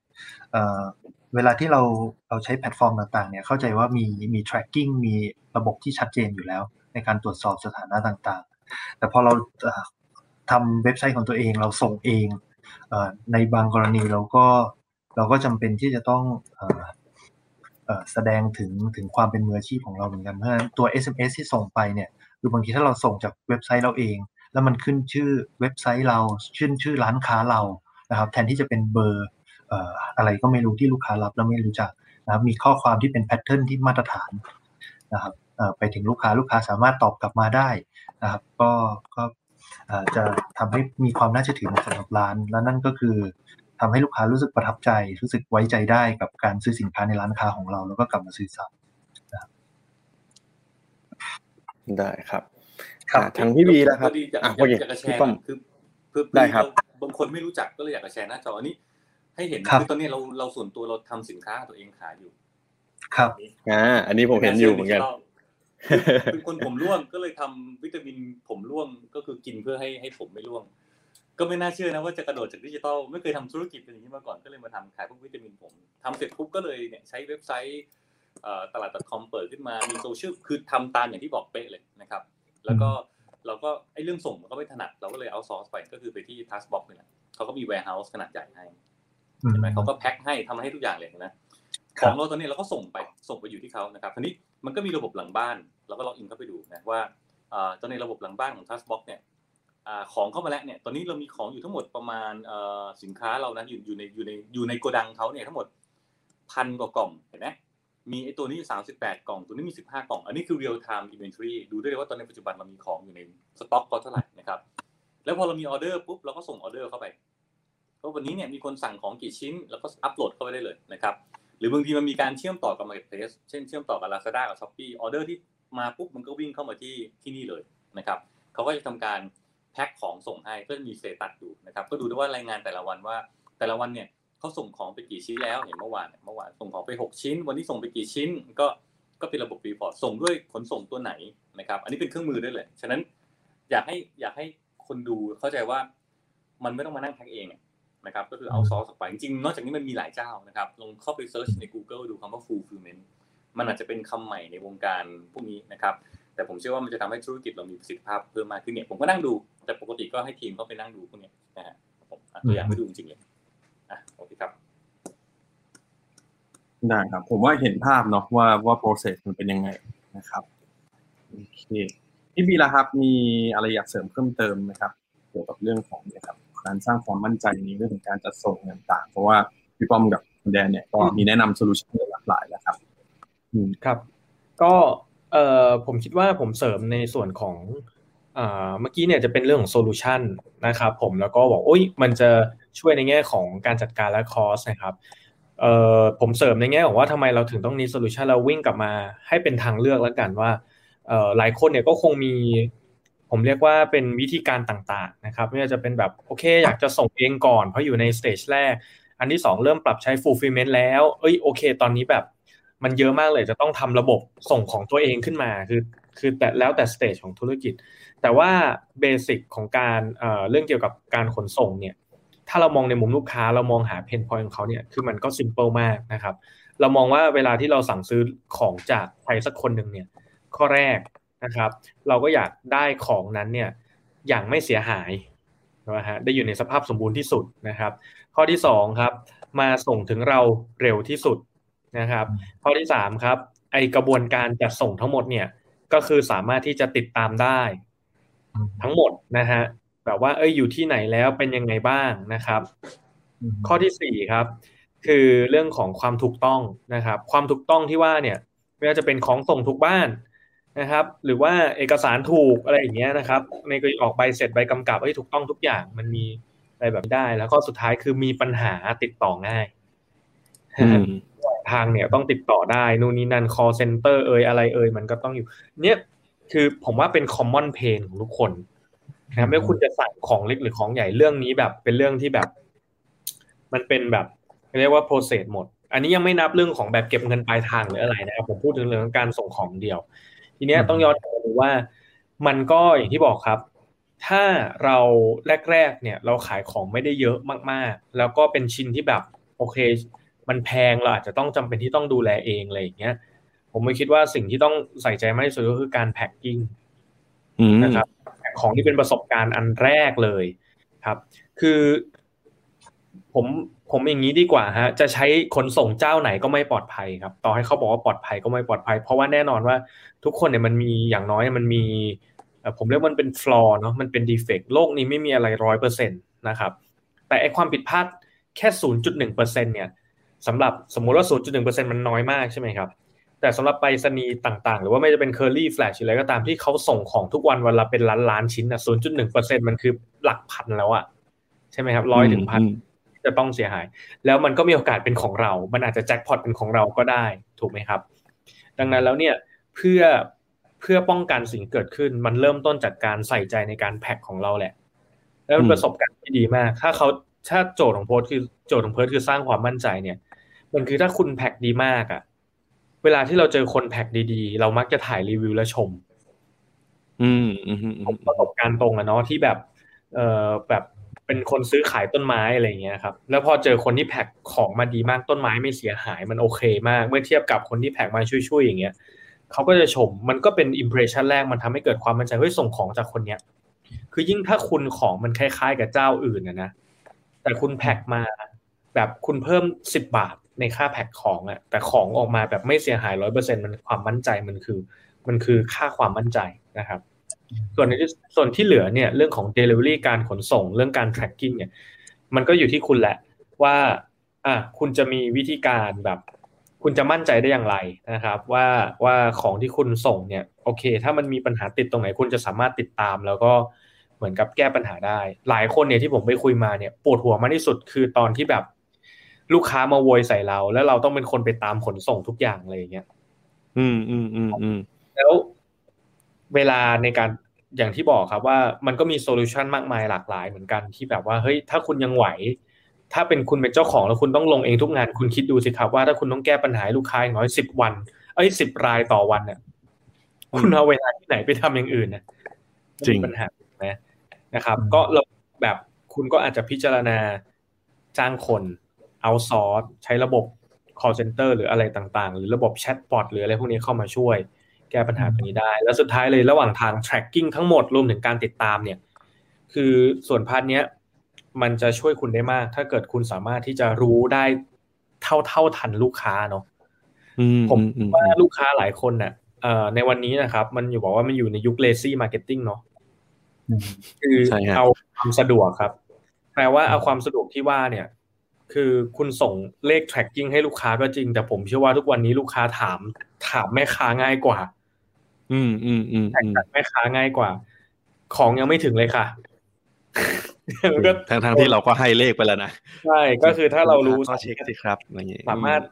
เวลาที่เราเราใช้แพลตฟอร์มต่างๆเนี่ยเข้าใจว่ามีมี tracking มีระบบที่ชัดเจนอยู่แล้ว ในการตรวจสอบสถานะต่างๆ แต่พอเราทำเว็บไซต์ของตัวเองเราส่งเองเอในบางกรณีเราก็เราก็จำเป็นที่จะต้องแสดงถึงถึงความเป็นมืออาชีพของเราเหมือนกันเพราะฉะนั้นตัว SMS ที่ส่งไปเนี่ยคือบางทีถ้าเราส่งจากเว็บไซต์เราเอง แล้วมันขึ้นชื่อเว็บไซต์เราชื่นชื่อร้านค้าเรานะครับ แทนที่จะเป็นเบอร์ อ่ออะไรก็ไม่รู้ที่ลูกค้ารับแล้วไม่รู้จักนะครับมีข้อความที่เป็นแพทเทิร์นที่มาตรฐานนะครับเอ่อไปถึงลูกค้าลูกค้าสามารถตอบกลับมาได้นะครับ ก็ก็เอ่อจะทำให้มีความน่าเชื่อถือสำหรับร้าน และนั่นก็คือทำให้ลูกค้ารู้สึกประทับใจ รู้สึกไว้ใจได้กับการซื้อสินค้าในร้านค้าของเรา แล้วก็กลับมาซื้อซ้ำได้ครับครับอ่าทางพี่บีแล้วครับพอดีอยากอะอยากโอเคอยากจะแชพี่ร์ป้อมคือเพื่อได้ครับบางคนไม่รู้จักก็เลยอยากจะแชร์หน้าจออันนี้ ให้เห็นครับคือตอนนี้เราเราส่วนตัวเราทำสินค้าตัวเองขายอยู่ ครับอ่าอันนี้ผมเห็นอยู่เหมือนกันเป็นคนผมร่วงก็เลยทำวิตามินผมร่วงก็คือกินเพื่อให้ให้ผมไม่ร่วง ก็ไม่น่าเชื่อนะว่าจะกระโดดจากดิจิตอลไม่เคยทำธุรกิจเป็นอย่างนี้มาก่อนก็เลยมาทำขายพวกวิตามินผมทำเสร็จปุ๊บก็เลยเนี่ยใช้เว็บไซต์เอ่อตลาด .com เปิดขึ้นมามีโซเชียลคือทำตามอย่างที่บอกเป๊ะเลยนะครับ แล้วก็เราก็ไอ้เรื่องส่งมันก็ไม่ถนัดเราก็เลย outsource ไปก็คือไปที่ Taskbox นี่แหละเขาก็มี warehouse ขนาดใหญ่ให้ อืมเห็นไหมเขาก็แพ็คให้ทำให้ทุกอย่างเลยนะครับของเราตอนนี้เราก็ส่งไปส่งไปอยู่ที่เขานะครับทีนี้มันก็มีระบบหลังบ้านเราก็ล็อกอินเข้าไปดูนะว่าอ่าตอนในระบบหลังบ้านของ Taskbox เนี่ยอ่าของเข้ามาแล้วเนี่ยตอนนี้เรามีของอยู่ทั้งหมดประมาณเอ่อสินค้าเรานะอยู่อยู่ในอยู่ในอยู่ในโกดังเขาเนี่ยทั้งหมดพันกว่ากล่องเห็นไหมมีไอ้ตัวนี้สามสิบแปดกล่อง ตัวนี้มีสิบห้ากล่อง อันนี้คือ real time inventory ดูได้เลยว่าตอนในปัจจุบันเรามีของอยู่ในสต็อกเขาเท่าไหร่นะครับ แล้วพอเรามีออเดอร์ปุ๊บเราก็ส่งออเดอร์เข้าไป เพราะวันนี้เนี่ยมีคนสั่งของกี่ชิ้น แล้วก็อัปโหลดเข้าไปได้เลยนะครับ หรือบางทีมันมีการเชื่อมต่อกับ Marketplace เช่นเชื่อมต่อกับ Lazada กับ Shopee ออเดอร์ที่มาปุ๊บมันก็วิ่งเข้ามาที่ที่นี่เลยนะครับเขาก็จะทำการแพ็คของส่งให้ก็จะมี status อยู่นะครับ ก็ดูได้ว่ารายงานแต่ละวันว่า แต่ละวันเนี่ยเขาส่งของไปกี่ชิ้นแล้วเห็นเมื่อวานเมื่อวานส่งของไป 6 ชิ้น วันนี้ส่งไปกี่ชิ้น ก็ก็เป็นระบบ report ส่งด้วยขนส่งตัวไหนนะครับ อันนี้เป็นเครื่องมือด้วยเลยฉะนั้นอยากให้อยากให้คนดูเข้าใจว่ามันไม่ต้องมานั่งแพ็คเอง นะครับก็คือเอาซอสออกไปจริงๆนอกจากนี้มันมีหลายเจ้านะครับลองเข้าไป search ใน Google ดูคำว่า fulfillment มันอาจจะเป็นคำใหม่ในวงการพวกนี้นะครับแต่ผมเชื่อว่ามันจะทำให้ธุรกิจเรามีประสิทธิภาพเพิ่มมากขึ้นเนี่ยผมก็นั่งดู แต่ปกติก็ให้ทีมเขาไปนั่งดูพวกเนี้ยนะฮะผมอะตัวอย่างไม่ดูจริงๆเลยอะโอเคครับได้ครับ ผมว่าเห็นภาพเนาะว่าว่า process มันเป็นยังไงนะครับโอเคพี่บีละครับมีอะไรอยากเสริมเพิ่มเติมไหมครับ เกี่ยวกับเรื่องของเนี่ยครับ การสร้างความมั่นใจในเรื่องของการจัดส่งต่าง ๆ เพราะว่าพี่ป้อมกับคุณแดนเนี่ยก็มีแนะนำโซลูชันหลากหลายแล้วครับครับ ก็เอ่อผมคิดว่าผมเสริมในส่วนของเมื่อกี้เนี่ยจะเป็นเรื่องของ solution นะครับผมแล้วก็บอกโอ้ยมันจะช่วยในแง่ของการจัดการและ cost นะครับเอ่อผมเสริมในแง่ของว่าทำไมเราถึงต้องนี้ solution เราวิ่งกลับมาให้เป็นทางเลือกแล้วกันว่าเอ่อหลายคนเนี่ยก็คงมี ผมเรียกว่าเป็นวิธีการต่างๆนะครับไม่ว่าจะเป็นแบบโอเค อยากจะส่งเองก่อนเพราะอยู่ใน stage แรก อันที่ 2 เริ่มปรับใช้ fulfillment แล้วเอ้ยโอเค ตอนนี้แบบมันเยอะมากเลยจะต้องทำระบบส่งของตัวเองขึ้นมาคือคือแต่แล้วแต่ stage ของธุรกิจ แต่ว่า basic ของการเอ่อเรื่องเกี่ยวกับการขนส่งเนี่ยถ้าเรามองในมุมลูกค้าเรามองหา pain point ของเขาเนี่ยคือมันก็ simple มากนะครับ เรามองว่าเวลาที่เราสั่งซื้อของจากใครสักคนหนึ่งเนี่ยข้อแรก นะครับ เราก็อยากได้ของนั้นเนี่ยอย่างไม่เสียหายนะฮะได้อยู่ในสภาพสมบูรณ์ที่สุดนะครับ ข้อที่สองครับมาส่งถึงเราเร็วที่สุดนะครับ ข้อที่สามครับไอกระบวนการจัดส่งทั้งหมดเนี่ยก็คือสามารถที่จะติดตามได้ ทั้งหมดนะฮะแบบว่าเอ้ยอยู่ที่ไหนแล้วเป็นยังไงบ้างนะครับ ข้อที่สี่ครับ คือเรื่องของความถูกต้องนะครับ ความถูกต้องที่ว่าเนี่ยไม่ว่าจะเป็นของส่งทุกบ้าน นะครับ หรือว่าเอกสารถูกอะไรอย่างเงี้ยนะครับ ในกรณีออกใบเสร็จใบกำกับให้ถูกต้องทุกอย่างมันมีอะไรแบบได้ แล้วก็สุดท้ายคือมีปัญหาติดต่อง่ายทางเนี่ยต้องติดต่อได้นู่นนี่นั่น call center เอ่ยอะไรเอ่ยมันก็ต้องอยู่ เนี่ยคือผมว่าเป็น common pain ของทุกคนนะไม่คุณจะสั่งของเล็กหรือของใหญ่เรื่องนี้แบบ เป็นเรื่องที่แบบ มันเป็นแบบเรียกว่า process หมด อันนี้ยังไม่นับเรื่องของแบบเก็บเงินปลายทางหรืออะไรนะครับผมพูดถึงเรื่องการส่งของเดียว ทีนี้ต้องย้อนกลับมาดูว่า มันก็อย่างที่บอกครับ ถ้าเราแรกๆเนี่ยเราขายของไม่ได้เยอะมากๆ แล้วก็เป็นชิ้นที่แบบโอเค มันแพงเราอาจจะต้องจำเป็นที่ต้องดูแลเองอะไรอย่างเงี้ยผมไม่คิดว่าสิ่งที่ต้องใส่ใจมากที่สุดก็คือการแพ็กกิ้งนะครับของที่เป็นประสบการณ์อันแรกเลยครับ คือ ผมผมอย่างนี้ดีกว่าฮะ จะใช้ขนส่งเจ้าไหนก็ไม่ปลอดภัยครับ ต่อให้เขาบอกว่าปลอดภัยก็ไม่ปลอดภัย เพราะว่าแน่นอนว่าทุกคนเนี่ยมันมีอย่างน้อยมันมีผมเรียกมันเป็น flaw เนาะมันเป็น defect โลกนี้ไม่มีอะไรร้อยเปอร์เซ็นต์นะครับ แต่ไอความผิดพลาดแค่ศูนย์จุดหนึ่งเปอร์เซ็นเนี่ยสำหรับสมมุติว่าศูนย์จุดหนึ่งเปอร์เซ็นมันน้อยมากใช่ไหมครับ แต่สำหรับไปรษณีย์ต่างๆ หรือว่าไม่จะเป็น Kerry Flash อะไรก็ตามที่เขาส่งของทุกวันวันละเป็นล้านล้านชิ้นอะศูนย์จุดหนึ่งเปอร์เซ็นมันคือหลักพันแล้วอะใช่ไหมครับร้อยถึงพัน จะต้องเสียหาย แล้วมันก็มีโอกาสเป็นของเรา มันอาจจะแจ็คพอตเป็นของเราก็ได้ถูกไหมครับ ดังนั้นแล้วเนี่ยเพื่อเพื่อป้องกันสิ่งเกิดขึ้น มันเริ่มต้นจากการใส่ใจในการแพ็คของเราแหละ แล้วประสบการณ์ที่ดีมาก ถ้าเขาถ้าโจทย์ของโพสคือโจทย์ของเพิร์คือสร้างความมั่นใจเนี่ย มันคือถ้าคุณแพ็คดีมากอะเวลาที่เราเจอคนแพ็กดีๆ เรามักจะถ่ายรีวิวและชม อืมอืมประสบการณ์ตรงอะเนาะที่แบบ เอ่อแบบ เป็นคนซื้อขายต้นไม้อะไรเงี้ยครับ แล้วพอเจอคนที่แพ็กของมาดีมากต้นไม้ไม่เสียหายมันโอเคมาก เมื่อเทียบกับคนที่แพ็กมาช่วยๆอย่างเงี้ยเขาก็จะชมมันก็เป็นอิมเพรสชันแรกมันทำให้เกิดความมั่นใจเฮ้ยส่งของจากคนเนี้ย คือยิ่งถ้าคุณของมันคล้ายๆ กับเจ้าอื่นนะนะแต่คุณแพ็กมาแบบคุณเพิ่มสิบบาทในค่าแพ็คของอะแต่ของออกมาแบบไม่เสียหายร้อยเปอร์เซ็นมันความมั่นใจมันคือ มันคือค่าความมั่นใจนะครับ ส่วนในส่วนที่เหลือเนี่ยเรื่องของ Delivery การขนส่งเรื่องการ tracking เนี่ย มันก็อยู่ที่คุณแหละว่าอะคุณจะมีวิธีการแบบ คุณจะมั่นใจได้อย่างไรนะครับ ว่าว่าของที่คุณส่งเนี่ยโอเค ถ้ามันมีปัญหาติดตรงไหน คุณจะสามารถติดตาม แล้วก็เหมือนกับแก้ปัญหาได้ หลายคนเนี่ยที่ผมไปคุยมาเนี่ยปวดหัวมากที่สุดคือตอนที่แบบลูกค้ามาโวยใส่เรา แล้วเราต้องเป็นคนไปตามขนส่งทุกอย่างอะไรอย่างเงี้ยอืมอืมอืมอืมแล้ว เวลาในการอย่างที่บอกครับว่ามันก็มี solution มากมายหลากหลายเหมือนกันที่แบบว่าเฮ้ยถ้าคุณยังไหว ถ้าเป็นคุณเป็นเจ้าของแล้วคุณต้องลงเองทุกงานคุณคิดดูสิครับว่าถ้าคุณต้องแก้ปัญหาลูกค้าน้อยสิบวันเอ้ยสิบรายต่อวันเนี่ยคุณเอาเวลาที่ไหนไปทำอย่างอื่นเนี่ยจริงปัญหานะนะครับ ก็เราแบบคุณก็อาจจะพิจารณาจ้างคน outsource ใช้ระบบ call center หรืออะไรต่างๆ หรือระบบ chatbot หรืออะไรพวกนี้เข้ามาช่วย แก้ปัญหาตรงนี้ได้ แล้วสุดท้ายเลยระหว่างทาง tracking ทั้งหมดรวมถึงการติดตามเนี่ย คือส่วน part เนี้ยมันจะช่วยคุณได้มาก ถ้าเกิดคุณสามารถที่จะรู้ได้เท่าเท่าทันลูกค้าเนาะผมว่าลูกค้าหลายคนเน่ะในวันนี้นะครับ มันอยู่บอกว่ามันอยู่ในยุค lazy marketing เนาะคือเอาความสะดวกครับ แปลว่าเอาความสะดวกที่ว่าเนี่ย คือคุณส่งเลข tracking ให้ลูกค้าก็จริง แต่ผมเชื่อว่าทุกวันนี้ลูกค้าถามถามแม่ค้าง่ายกว่า อืมอืมอืมแข่งอืมกับแม่ค้าง่ายกว่า ของยังไม่ถึงเลยค่ะมันก็ทั้งทั้งที่เราก็ให้เลขไปแล้วนะใช่ก็คือถ้าเรารู้ก็เช็คสิครับอะไรอย่างงี้สามารถ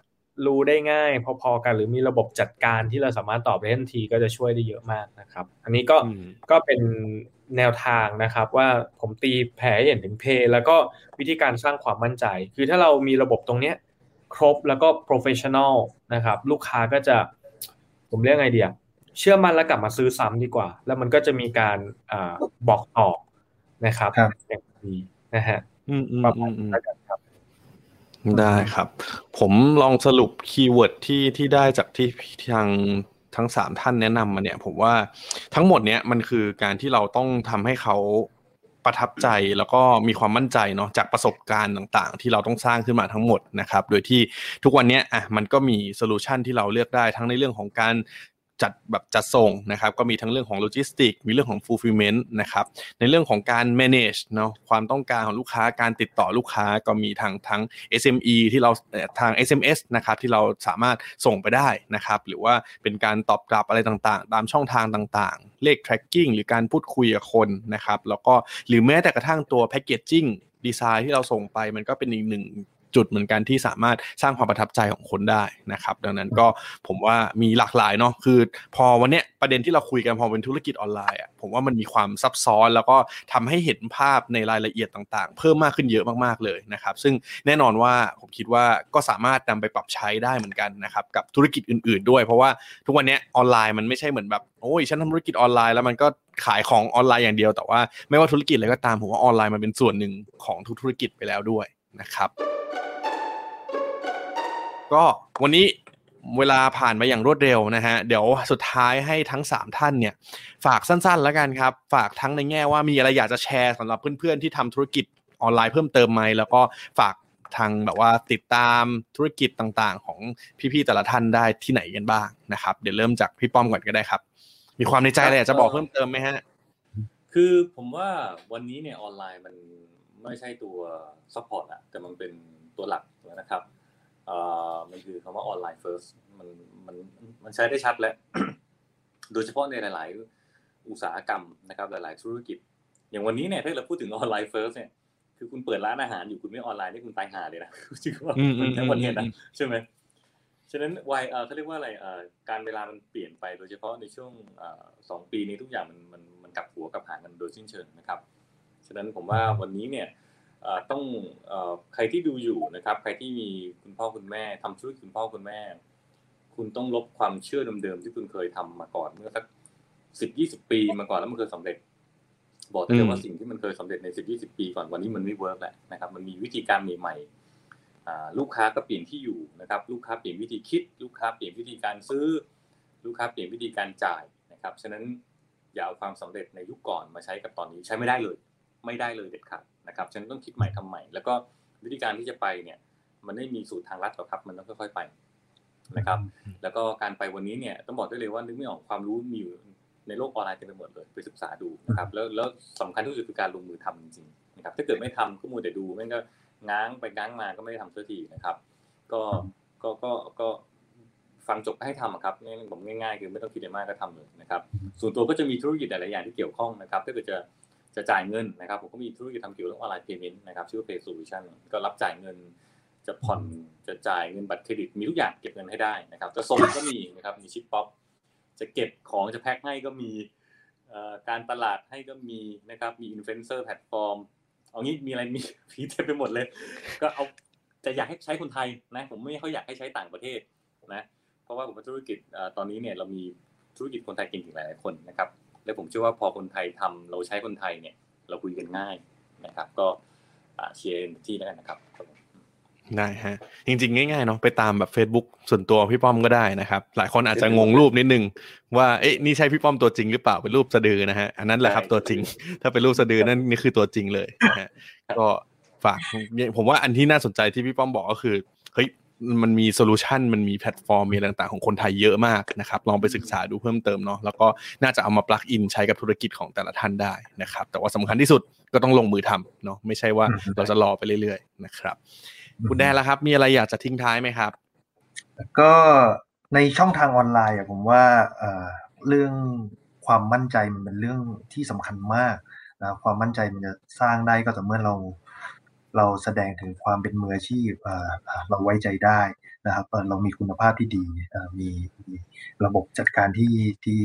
รู้ได้ง่าย พอๆกัน หรือมีระบบจัดการที่เราสามารถตอบได้ทันทีก็จะช่วยได้เยอะมากนะครับ อันนี้ก็อืมก็เป็นแนวทางนะครับ ว่าผมตีแผลให้เห็นถึงเพย์แล้วก็วิธีการสร้างความมั่นใจ คือถ้าเรามีระบบตรงเนี้ย ครบแล้วก็ professional นะครับ ลูกค้าก็จะ ผมเรียกไงเดีย เชื่อมั่นแล้วกลับมาซื้อซ้ำดีกว่า แล้วมันก็จะมีการอาบอกต่อนะครับครับอย่างดีนะฮะอืมอืมอืมอืมประมาณมอืนี้แล้วกันครับได้ครับ ผมลองสรุป keyword ที่ที่ได้จากที่ทางทั้งสามท่านแนะนำมาเนี่ย ผมว่าทั้งหมดเนี้ยมันคือการที่เราต้องทำให้เขาประทับใจแล้วก็มีความมั่นใจเนาะจากประสบการณ์ต่างๆ ที่เราต้องสร้างขึ้นมาทั้งหมดนะครับ โดยที่ทุกวันเนี้ยอะมันก็มี solution ที่เราเลือกได้ทั้งในเรื่องของการ จัดแบบจัดส่งนะครับก็มีทั้งเรื่องของโลจิสติกมีเรื่องของ fulfillment นะครับในเรื่องของการ manage เนาะความต้องการของลูกค้าการติดต่อลูกค้าก็มีทางทั้ง SME ที่เราเอ่อทาง SMS นะครับที่เราสามารถส่งไปได้นะครับหรือว่าเป็นการตอบกลับอะไรต่างๆ ตามช่องทางต่างๆ เลข tracking หรือการพูดคุยกับคนนะครับแล้วก็หรือแม้แต่กระทั่งตัว packaging ดีไซน์ที่เราส่งไปมันก็เป็นอีกหนึ่ง จุดเหมือนกันที่สามารถสร้างความประทับใจของคนได้นะครับ ดังนั้นก็ผมว่ามีหลากหลายเนาะคือ พอวันเนี้ยประเด็นที่เราคุยกันพอเป็นธุรกิจออนไลน์อะผมว่ามันมีความซับซ้อนแล้วก็ทำให้เห็นภาพในรายละเอียดต่างๆ เพิ่มมากขึ้นเยอะมากๆเลยนะครับ ซึ่งแน่นอนว่าผมคิดว่าก็สามารถนำไปปรับใช้ได้เหมือนกันนะครับกับธุรกิจอื่น ๆ ด้วย เพราะว่าทุกวันนี้ออนไลน์มันไม่ใช่เหมือนแบบโอ้ยฉันทำธุรกิจออนไลน์แล้วมันก็ขายของออนไลน์อย่างเดียวแต่ว่าไม่ว่าธุรกิจอะไรก็ตามผมว่าออนไลน์มันเป็นส่วนหนึ่งของทุกธุรกิจไปแล้วด้วย นะครับ ก็วันนี้เวลาผ่านมาอย่างรวดเร็วนะฮะ เดี๋ยวสุดท้ายให้ทั้ง 3 ท่านเนี่ย ฝากสั้น ๆ แล้วกันครับ ฝากทั้งในแง่ว่ามีอะไรอยากจะแชร์สำหรับเพื่อนๆ ที่ทำธุรกิจออนไลน์เพิ่มเติมไหมแล้วก็ฝากทางแบบว่าติดตามธุรกิจต่างๆ ของพี่ๆแต่ละท่านได้ที่ไหนกันบ้างนะครับ เดี๋ยวเริ่มจากพี่ป้อมก่อนก็ได้ครับ มีความในใจอะไรอยากจะบอกเพิ่มเติมไหมฮะ คือผมว่าวันนี้เนี่ยออนไลน์มัน ไม่ใช่ตัว support อะแต่มันเป็นตัวหลักแล้วนะครับเอ่อมันคือคำว่าออนไลน์ first มันมันมันใช้ได้ชัดแล้วโดยเฉพาะในหลาย ๆ อุตสาหกรรมนะครับ หลาย ๆ ธุรกิจ อย่างวันนี้เนี่ยถ้าเราพูดถึงออนไลน์ first เนี่ยคือคุณเปิดร้านอาหารอยู่คุณไม่ออนไลน์นี่คุณตายห่าเลยนะจริงว่าอืมอืมทั้งวันเนี้อืนะมใช่ไหมฉะนั้นวัยเอ่อเขาเรียกว่าอะไรเอ่อการเวลามันเปลี่ยนไปโดยเฉพาะในช่วงเอ่อสองปีนี้ทุกอย่างมันมันมันกลับหัวกลับหางกันโดยสิ้นเชิงนะครับ ฉะนั้นผมว่าวันนี้เนี่ยเอ่อต้องเอ่อใครที่ดูอยู่นะครับ ใครที่มีคุณพ่อคุณแม่ทำธุรกิจคุณพ่อคุณแม่ คุณต้องลบความเชื่อเดิมๆที่คุณเคยทำมาก่อนเมื่อสักสิบยี่สิบปีมาก่อนแล้วมันเคยสำเร็จ บอกได้เลยว่าสิ่งที่มันเคยสำเร็จในสิบยี่สิบปีก่อนวันนี้มันไม่เวิร์กแล้วนะครับ มันมีวิธีการใหม่ๆอ่าลูกค้าก็เปลี่ยนที่อยู่นะครับ ลูกค้าเปลี่ยนวิธีคิด ลูกค้าเปลี่ยนวิธีการซื้อ ลูกค้าเปลี่ยนวิธีการจ่ายนะครับ ฉะนั้นอย่าเอาความสำเร็จในยุคก่อนมาใช้กับตอนนี้ใช้ไม่ได้เลย ไม่ได้เลยเด็ดขาดนะครับฉะนันต้องคิดใหม่ทำใหม่ แล้วก็วิธีการที่จะไปเนี่ย มันไม่มีสูตรทางลัดหรอกครับ มันต้องค่อย ๆไปนะครับ แล้วก็การไปวันนี้เนี่ยต้องบอกได้เลยว่านึกไม่ออกความรู้มีอยู่ในโลกออนไลน์เต็มไปหมดเลยไปศึกษาดูนะครับ แล้วแล้วสำคัญที่สุดคือการลงมือทำจริงๆนะครับ ถ้าเกิดไม่ทำก็มัวแต่ดูแม่งก็ง้างไปง้างมาก็ไม่ได้ทำสักทีนะครับ ก็ก็ก็ก็ฟังจบก็ให้ทำอะครับง่ายๆผมง่ายๆ คือไม่ต้องคิดอะไรมากก็ทำเลยนะครับ ส่วนตัวก็จะมีธุรกิจหลายๆอย่างที่เกี่ยวข้องนะครับ ถ้าเกิดจะ จะจ่ายเงินนะครับ ผมก็มีธุรกิจทำเกี่ยวกับองออนไลน์เพย์เมนต์นะครับชื่อว่า Pay Solution ก็รับจ่ายเงิน จะผ่อนจะจ่ายเงินบัตรเครดิตมีทุกอย่างเก็บเงินให้ได้นะครับจะส่งก็มีนะครับมีชิปป๊อปจะเก็บของจะแพ็คให้ก็มีการตลาดให้ก็มีนะครับมี influencer platform เอางี้มีอะไรมีผีเต็มไปหมดเลย ก็เอาจะอยากให้ใช้คนไทยนะผมไม่ค่อยอยากให้ใช้ต่างประเทศนะเพราะว่าผมว่าธุรกิจตอนนี้เนี่ยเรามีธุรกิจคนไทยเก่งๆหลายคนนะครับ และผมเชื่อว่าพอคนไทยทำเราใช้คนไทยเนี่ย เราคุยกันง่ายนะครับ ก็อ่าเชียร์ที่แล้วกันนะครับครับผมได้ฮะจริงๆ ง่ายๆเนาะไปตามแบบ Facebook ส่วนตัวพี่ป้อมก็ได้นะครับ หลายคนอาจจะงงรูปนิดนึง ว่าเอ๊ะนี่ใช่พี่ป้อมตัวจริงหรือเปล่าเป็นรูปสะดือนะฮะอันนั้นแหละครับตัวจริง ถ้าเป็นรูปสะดือนั่นนี่คือตัวจริงเลยนะฮะก็ฝากผมว่าอันที่น่าสนใจที่พี่ป้อมบอกก็คือเฮ้ย มันมีโซลูชันมันมีแพลตฟอร์มมีอะไรต่างๆของคนไทยเยอะมากนะครับ ลองไปศึกษาดูเพิ่มเติมเนาะแล้วก็น่าจะเอามา plug in ใช้กับธุรกิจของแต่ละท่านได้นะครับ แต่ว่าสำคัญที่สุดก็ต้องลงมือทำเนาะไม่ใช่ว่าอืมเราจะรอไปเรื่อยๆนะครับ คุณแดนละครับ มีอะไรอยากจะทิ้งท้ายไหมครับ ก็ในช่องทางออนไลน์อะผมว่าเอ่อเรื่องความมั่นใจมันเป็นเรื่องที่สำคัญมากนะความมั่นใจมันจะสร้างได้ก็ต่อเมื่อเรา เราแสดงถึงความเป็นมืออาชีพเราไว้ใจได้นะครับเรามีคุณภาพที่ดีมีมีระบบจัดการที่ที่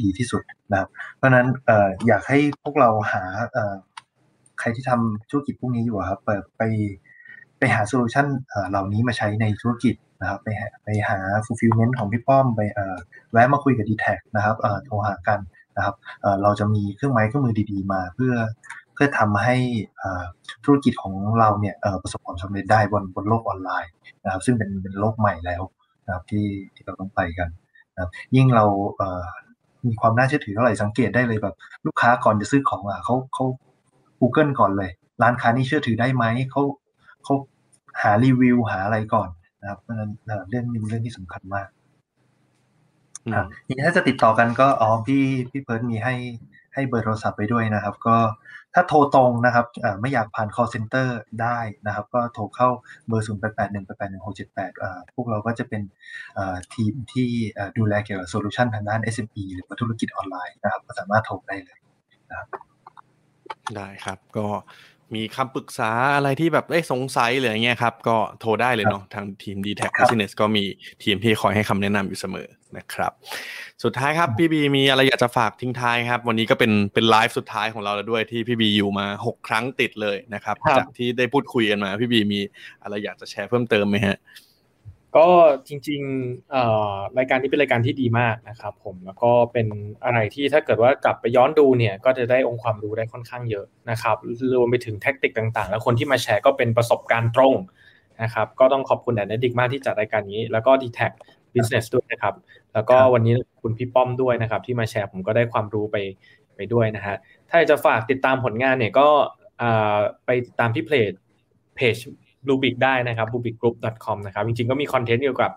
ดีที่สุดนะครับ เพราะนั้นอยากให้พวกเราหาใครที่ทำธุรกิจพวกนี้อยู่ครับเปิดไปไปหาโซลูชันเหล่านี้มาใช้ในธุรกิจนะครับไปหาไปหา fulfillment ของพี่ป้อมไปแวะมาคุยกับ d t แทนะครับโทรหากันนะครับเราจะมีเครื่องไม้เครื่องมือดีๆ มาเพื่อ เพื่อทำให้เอ่อธุรกิจของเราเนี่ยเอ่อประสบความสำเร็จได้บนบนโลกออนไลน์นะครับซึ่งเป็นเป็นโลกใหม่แล้วนะครับที่ที่เราต้องไปกันนะครับยิ่งเราเอ่อมีความน่าเชื่อถือเท่าไหร่สังเกตได้เลยแบบลูกค้าก่อนจะซื้อของอะเขาเขา Google ก่อนเลย ร้านค้านี้เชื่อถือได้ไหมเขาเขาหารีวิวหาอะไรก่อนนะครับเพราะฉะนั้นเอ่อเรื่องนี้เป็นเรื่องที่สำคัญมากอืมอะทีนี้ถ้าจะติดต่อกันก็อ๋อพี่พี่เพิร์ดมีให้ ให้เบอร์โทรศัพท์ไปด้วยนะครับ ก็ถ้าโทรตรงนะครับไม่อยากผ่าน call center ได้นะครับ ก็โทรเข้าเบอร์ 0 8 8 1 8 8 1 6 7 8 พวกเราก็จะเป็นทีมที่ดูแลเกี่ยวกับโซลูชันทางด้าน SME หรือธุรกิจออนไลน์นะครับ ก็สามารถโทรได้เลยได้ครับก็ มีคำปรึกษาอะไรที่แบบเอ้ยสงสัยหรืออะไรเงี้ยครับ ก็โทรได้เลยเนาะทางทีม dtac ครับ Business ก็มีทีมที่คอยให้คำแนะนำอยู่เสมอนะครับ สุดท้ายครับพี่บีมีอะไรอยากจะฝากทิ้งท้ายครับ วันนี้ก็เป็นเป็นไลฟ์สุดท้ายของเราแล้วด้วยที่พี่บีอยู่มา 6 ครั้งติดเลยนะครับครับจากที่ได้พูดคุยกันมาพี่บีมีอะไรอยากจะแชร์เพิ่มเติมไหมฮะ ก็จริงๆรายการนี้เป็นรายการที่ดีมากนะครับ ผมแล้วก็เป็นอะไรที่ถ้าเกิดว่ากลับไปย้อนดูเนี่ยก็จะได้องค์ความรู้ได้ค่อนข้างเยอะนะครับรวมไปถึงแท็กติกต่างๆ แล้วคนที่มาแชร์ก็เป็นประสบการณ์ตรงนะครับก็ต้องขอบคุณแอนดิกมากที่จัดรายการนี้ แล้วก็ d t แท Business ด้วยนะครับ แล้วก็วันนี้คุณพี่ป้อมด้วยนะครับ ที่มาแชร์ผมก็ได้ความรู้ไปไปด้วยนะฮะถ้าจะฝากติดตามผลงานเนี่ยก็ไปติดตามที่เพจเพจ bluebic ได้นะครับ bluebicgroup.com นะครับจริงๆก็มีคอนเทนต์เกี่ยวกับ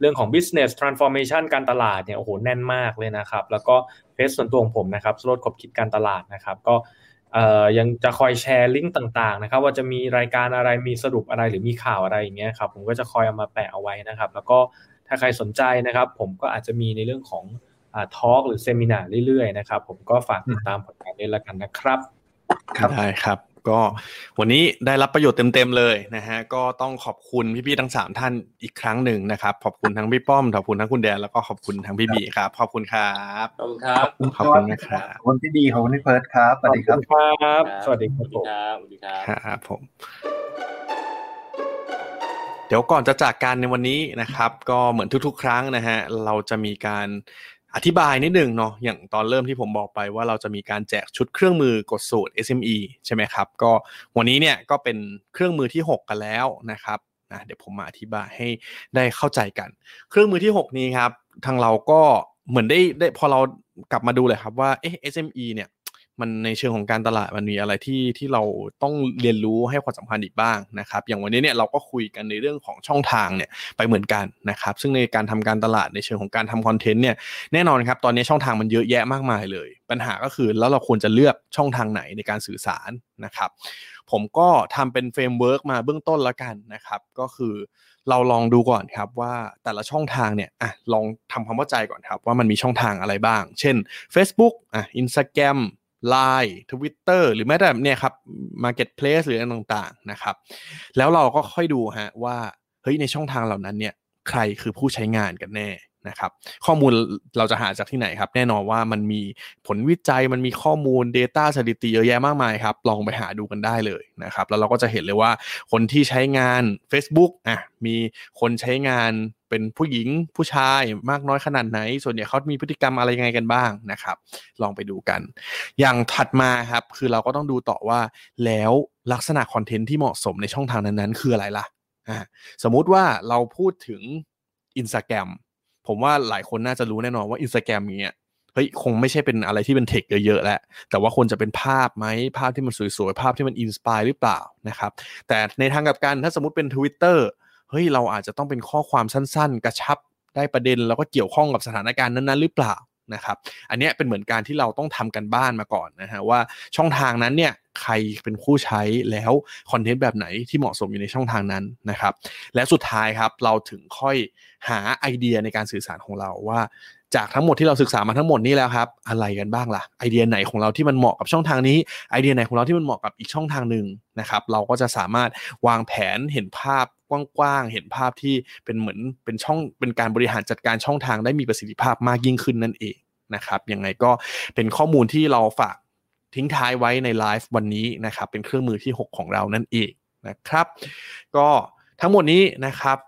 เรื่องของ business transformation การตลาดเนี่ยโอ้โหแน่นมากเลยนะครับ แล้วก็เพจส่วนตัวของผมนะครับสโรดขบคิดการตลาดนะครับ ก็ยังจะคอยแชร์ลิงก์ต่างๆนะครับ ว่าจะมีรายการอะไรมีสรุปอะไรหรือมีข่าวอะไรอย่างเงี้ยครับผมก็จะคอยเอามาแปะเอาไว้นะครับ แล้วก็ถ้าใครสนใจนะครับ ผมก็อาจจะมีในเรื่องของทอล์กหรือเซมินาเรื่อยๆนะครับ ผมก็ฝากติดตามผลงานด้วยละกันนะครับ ครับได้ครับ ก็วันนี้ได้รับประโยชน์เต็มๆเลยนะฮะก็ต้องขอบคุณพี่ๆทั้งสามท่านอีกครั้งหนึ่งนะครับขอบคุณทั้งพี่ป้อมขอบคุณทั้งคุณแดนแล้วก็ขอบคุณทั้งพี่บีครับขอบคุณครับขอบคุณครับขอบคุณนะครับขอบคุณพี่ดีขอบคุณพี่เพิร์ดครับสวัสดีครับขอบคุณครับสวัสดีครับสผวัสมดีครับสวัสดีครับครับผมเดี๋ยวก่อนจะจากกันในวันนี้นะครับ ก็เหมือนทุกๆ ครั้งนะฮะเราจะมีการ อธิบายนิดหนึ่งเนาะอย่างตอนเริ่มที่ผมบอกไปว่าเราจะมีการแจกชุดเครื่องมือกดสูตร SME ใช่ไหมครับ ก็วันนี้เนี่ยก็เป็นเครื่องมือที่ 6 กันแล้วนะครับนะเดี๋ยวผมมาอธิบายให้ได้เข้าใจกัน เครื่องมือที่ 6 นี้ครับ ทางเราก็เหมือนได้ได้พอเรากลับมาดูเลยครับว่าเอ๊ะ SME เนี่ย มันในเชิงของการตลาดมันมีอะไรที่ที่เราต้องเรียนรู้ให้ความสำคัญอีกบ้างนะครับ อย่างวันนี้เนี่ยเราก็คุยกันในเรื่องของช่องทางเนี่ยไปเหมือนกันนะครับ ซึ่งในการทำการตลาดในเชิงของการทำคอนเทนต์เนี่ยแน่นอนครับตอนนี้ช่องทางมันเยอะแยะมากมายเลย ปัญหาก็คือแล้วเราควรจะเลือกช่องทางไหนในการสื่อสารนะครับ ผมก็ทำเป็น framework มาเบื้องต้นแล้วกันนะครับ ก็คือเราลองดูก่อนครับว่าแต่ละช่องทางเนี่ยอะลองทำความเข้าใจก่อนครับว่ามันมีช่องทางอะไรบ้าง เช่น Facebook อะ Instagram Line Twitter หรือแม้แต่เนี่ยครับ Marketplace หรืออะไรต่างๆนะครับ แล้วเราก็ค่อยดูฮะว่าเฮ้ยในช่องทางเหล่านั้นเนี่ยใครคือผู้ใช้งานกันแน่นะครับ ข้อมูลเราจะหาจากที่ไหนครับ แน่นอนว่ามันมีผลวิจัยมันมีข้อมูล Data สถิติเยอะแยะมากมายครับ ลองไปหาดูกันได้เลยนะครับ แล้วเราก็จะเห็นเลยว่าคนที่ใช้งาน Facebook อะมีคนใช้งาน เป็นผู้หญิงผู้ชายมากน้อยขนาดไหน ส่วนใหญ่เขามีพฤติกรรมอะไรยังไงกันบ้างนะครับ ลองไปดูกัน อย่างถัดมาครับคือเราก็ต้องดูต่อว่าแล้วลักษณะคอนเทนต์ที่เหมาะสมในช่องทางนั้นๆ คืออะไรล่ะอ่าสมมุติว่าเราพูดถึง Instagram ผมว่าหลายคนน่าจะรู้แน่นอนว่า Instagram เนี้ยเฮ้ยคงไม่ใช่เป็นอะไรที่เป็นเทคเยอะๆแล้วแต่ว่าควรจะเป็นภาพไหมภาพที่มันสวยๆ ภาพที่มันอินสปายหรือเปล่านะครับ แต่ในทางกลับกันถ้าสมมติเป็น Twitter เฮ้ยเราอาจจะต้องเป็นข้อความสั้น ๆ กระชับได้ประเด็นแล้วก็เกี่ยวข้องกับสถานการณ์นั้นๆ หรือเปล่านะครับ อันนี้เป็นเหมือนการที่เราต้องทำกันบ้านมาก่อนนะฮะว่าช่องทางนั้นเนี่ยใครเป็นผู้ใช้แล้วคอนเทนต์แบบไหนที่เหมาะสมอยู่ในช่องทางนั้นนะครับ และสุดท้ายครับเราถึงค่อยหาไอเดียในการสื่อสารของเราว่า จากทั้งหมดที่เราศึกษามาทั้งหมดนี้แล้วครับ อะไรกันบ้างล่ะไอเดียไหนของเราที่มันเหมาะกับช่องทางนี้ไอเดียไหนของเราที่มันเหมาะกับอีกช่องทางหนึ่งนะครับเราก็จะสามารถวางแผนเห็นภาพกว้างๆเห็นภาพที่เป็นเหมือนเป็นช่องเป็นการบริหารจัดการช่องทางได้มีประสิทธิภาพมากยิ่งขึ้นนั่นเองนะครับยังไงก็เป็นข้อมูลที่เราฝากทิ้งท้ายไว้ในไลฟ์วันนี้นะครับเป็นเครื่องมือที่ 6 ของเรานั่นเองนะครับ ก็ทั้งหมดนี้นะครับ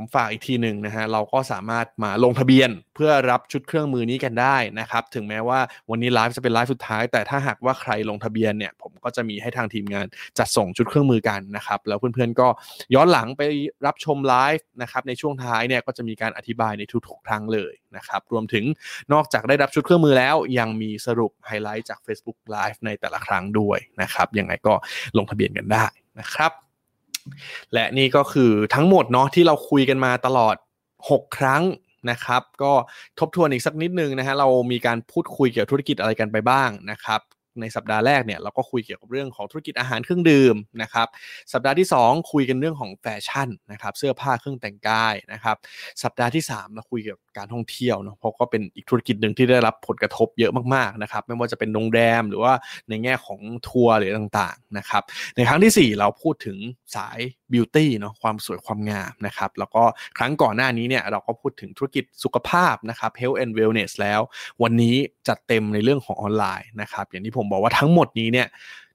ผมฝากอีกทีหนึ่งนะฮะเราก็สามารถมาลงทะเบียนเพื่อรับชุดเครื่องมือนี้กันได้นะครับ ถึงแม้ว่าวันนี้ไลฟ์จะเป็นไลฟ์สุดท้าย แต่ถ้าหากว่าใครลงทะเบียนเนี่ย ผมก็จะมีให้ทางทีมงานจัดส่งชุดเครื่องมือกันนะครับ แล้วเพื่อนๆก็ย้อนหลังไปรับชมไลฟ์นะครับในช่วงท้ายเนี่ยก็จะมีการอธิบายในทุกๆครั้งเลยนะครับ รวมถึงนอกจากได้รับชุดเครื่องมือแล้ว ยังมีสรุปไฮไลท์จาก Facebook Live ในแต่ละครั้งด้วยนะครับยังไงก็ลงทะเบียนกันได้นะครับ และนี่ก็คือทั้งหมดเนาะที่เราคุยกันมาตลอด 6 ครั้งนะครับ ก็ทบทวนอีกสักนิดนึงนะฮะเรามีการพูดคุยเกี่ยวกับธุรกิจอะไรกันไปบ้างนะครับ ในสัปดาห์แรกเนี่ยเราก็คุยเกี่ยวกับเรื่องของธุรกิจอาหารเครื่องดื่มนะครับสัปดาห์ที่ 2 คุยกันเรื่องของแฟชั่นนะครับเสื้อผ้าเครื่องแต่งกายนะครับสัปดาห์ที่3เราคุยเกี่ยวกับการท่องเที่ยวเนาะเพราะก็เป็นอีกธุรกิจหนึ่งที่ได้รับผลกระทบเยอะมากๆนะครับไม่ว่าจะเป็นโรงแรมหรือว่าในแง่ของทัวร์หรือต่างๆนะครับในครั้งที่ 4 เราพูดถึงสายบิวตี้เนาะความสวยความงามนะครับแล้วก็ครั้งก่อนหน้านี้เนี่ยเราก็พูดถึงธุรกิจสุขภาพนะครับ health and wellness แล้ว วันนี้จัดเต็มในเรื่องของออนไลน์นะครับอย่างที่ผมบอกว่าทั้งหมดนี้เนี่ย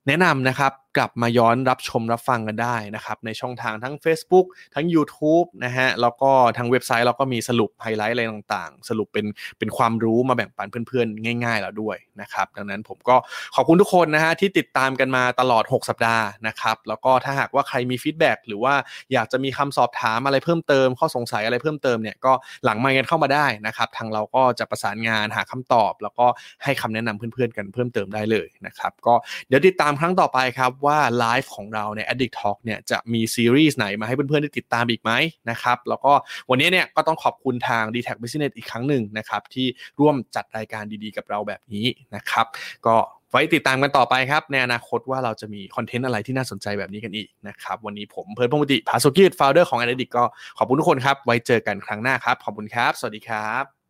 แนะนำนะครับ กลับมาย้อนรับชมรับฟังกันได้นะครับ ในช่องทางทั้ง Facebook ทั้ง YouTube นะฮะ แล้วก็ทางเว็บไซต์เราก็มีสรุปไฮไลท์อะไรต่างๆ สรุปเป็นเป็นความรู้มาแบ่งปันเพื่อนๆ ง่ายๆแล้วด้วยนะครับ ดังนั้นผมก็ขอบคุณทุกคนนะฮะที่ติดตามกันมาตลอด 6 สัปดาห์นะครับ แล้วก็ถ้าหากว่าใครมีฟีดแบ็กหรือว่าอยากจะมีคำสอบถามอะไรเพิ่มเติม ข้อสงสัยอะไรเพิ่มเติมเนี่ยก็หลังไมค์กันเข้ามาได้นะครับ ทางเราก็จะประสานงานหาคำตอบ แล้วก็ให้คำแนะนำเพื่อนๆ กันเพิ่มเติมได้เลยนะครับ ก็เดี๋ยวติดตามครั้งต่อไปครับว่าไลฟ์ของเราใน Addict Talk เนี่ยจะมีซีรีส์ไหนมาให้เพื่อนๆได้ติดตามอีกไหมนะครับ แล้วก็วันนี้เนี่ยก็ต้องขอบคุณทาง d t a c Business อีกครั้งหนึ่งนะครับ ที่ร่วมจัดรายการดีๆ กับเราแบบนี้นะครับ ก็ไว้ติดตามกันต่อไปครับ ในอนาคตว่าเราจะมีคอนเทนต์อะไรที่น่าสนใจแบบนี้กันอีกนะครับ วันนี้ผมเพิร์ดพงศ์ติภาสุกิจ founder ของ Addict ก็ขอบคุณทุกคนครับ ไว้เจอกันครั้งหน้าครับ ขอบคุณครับ สวัสดีครับ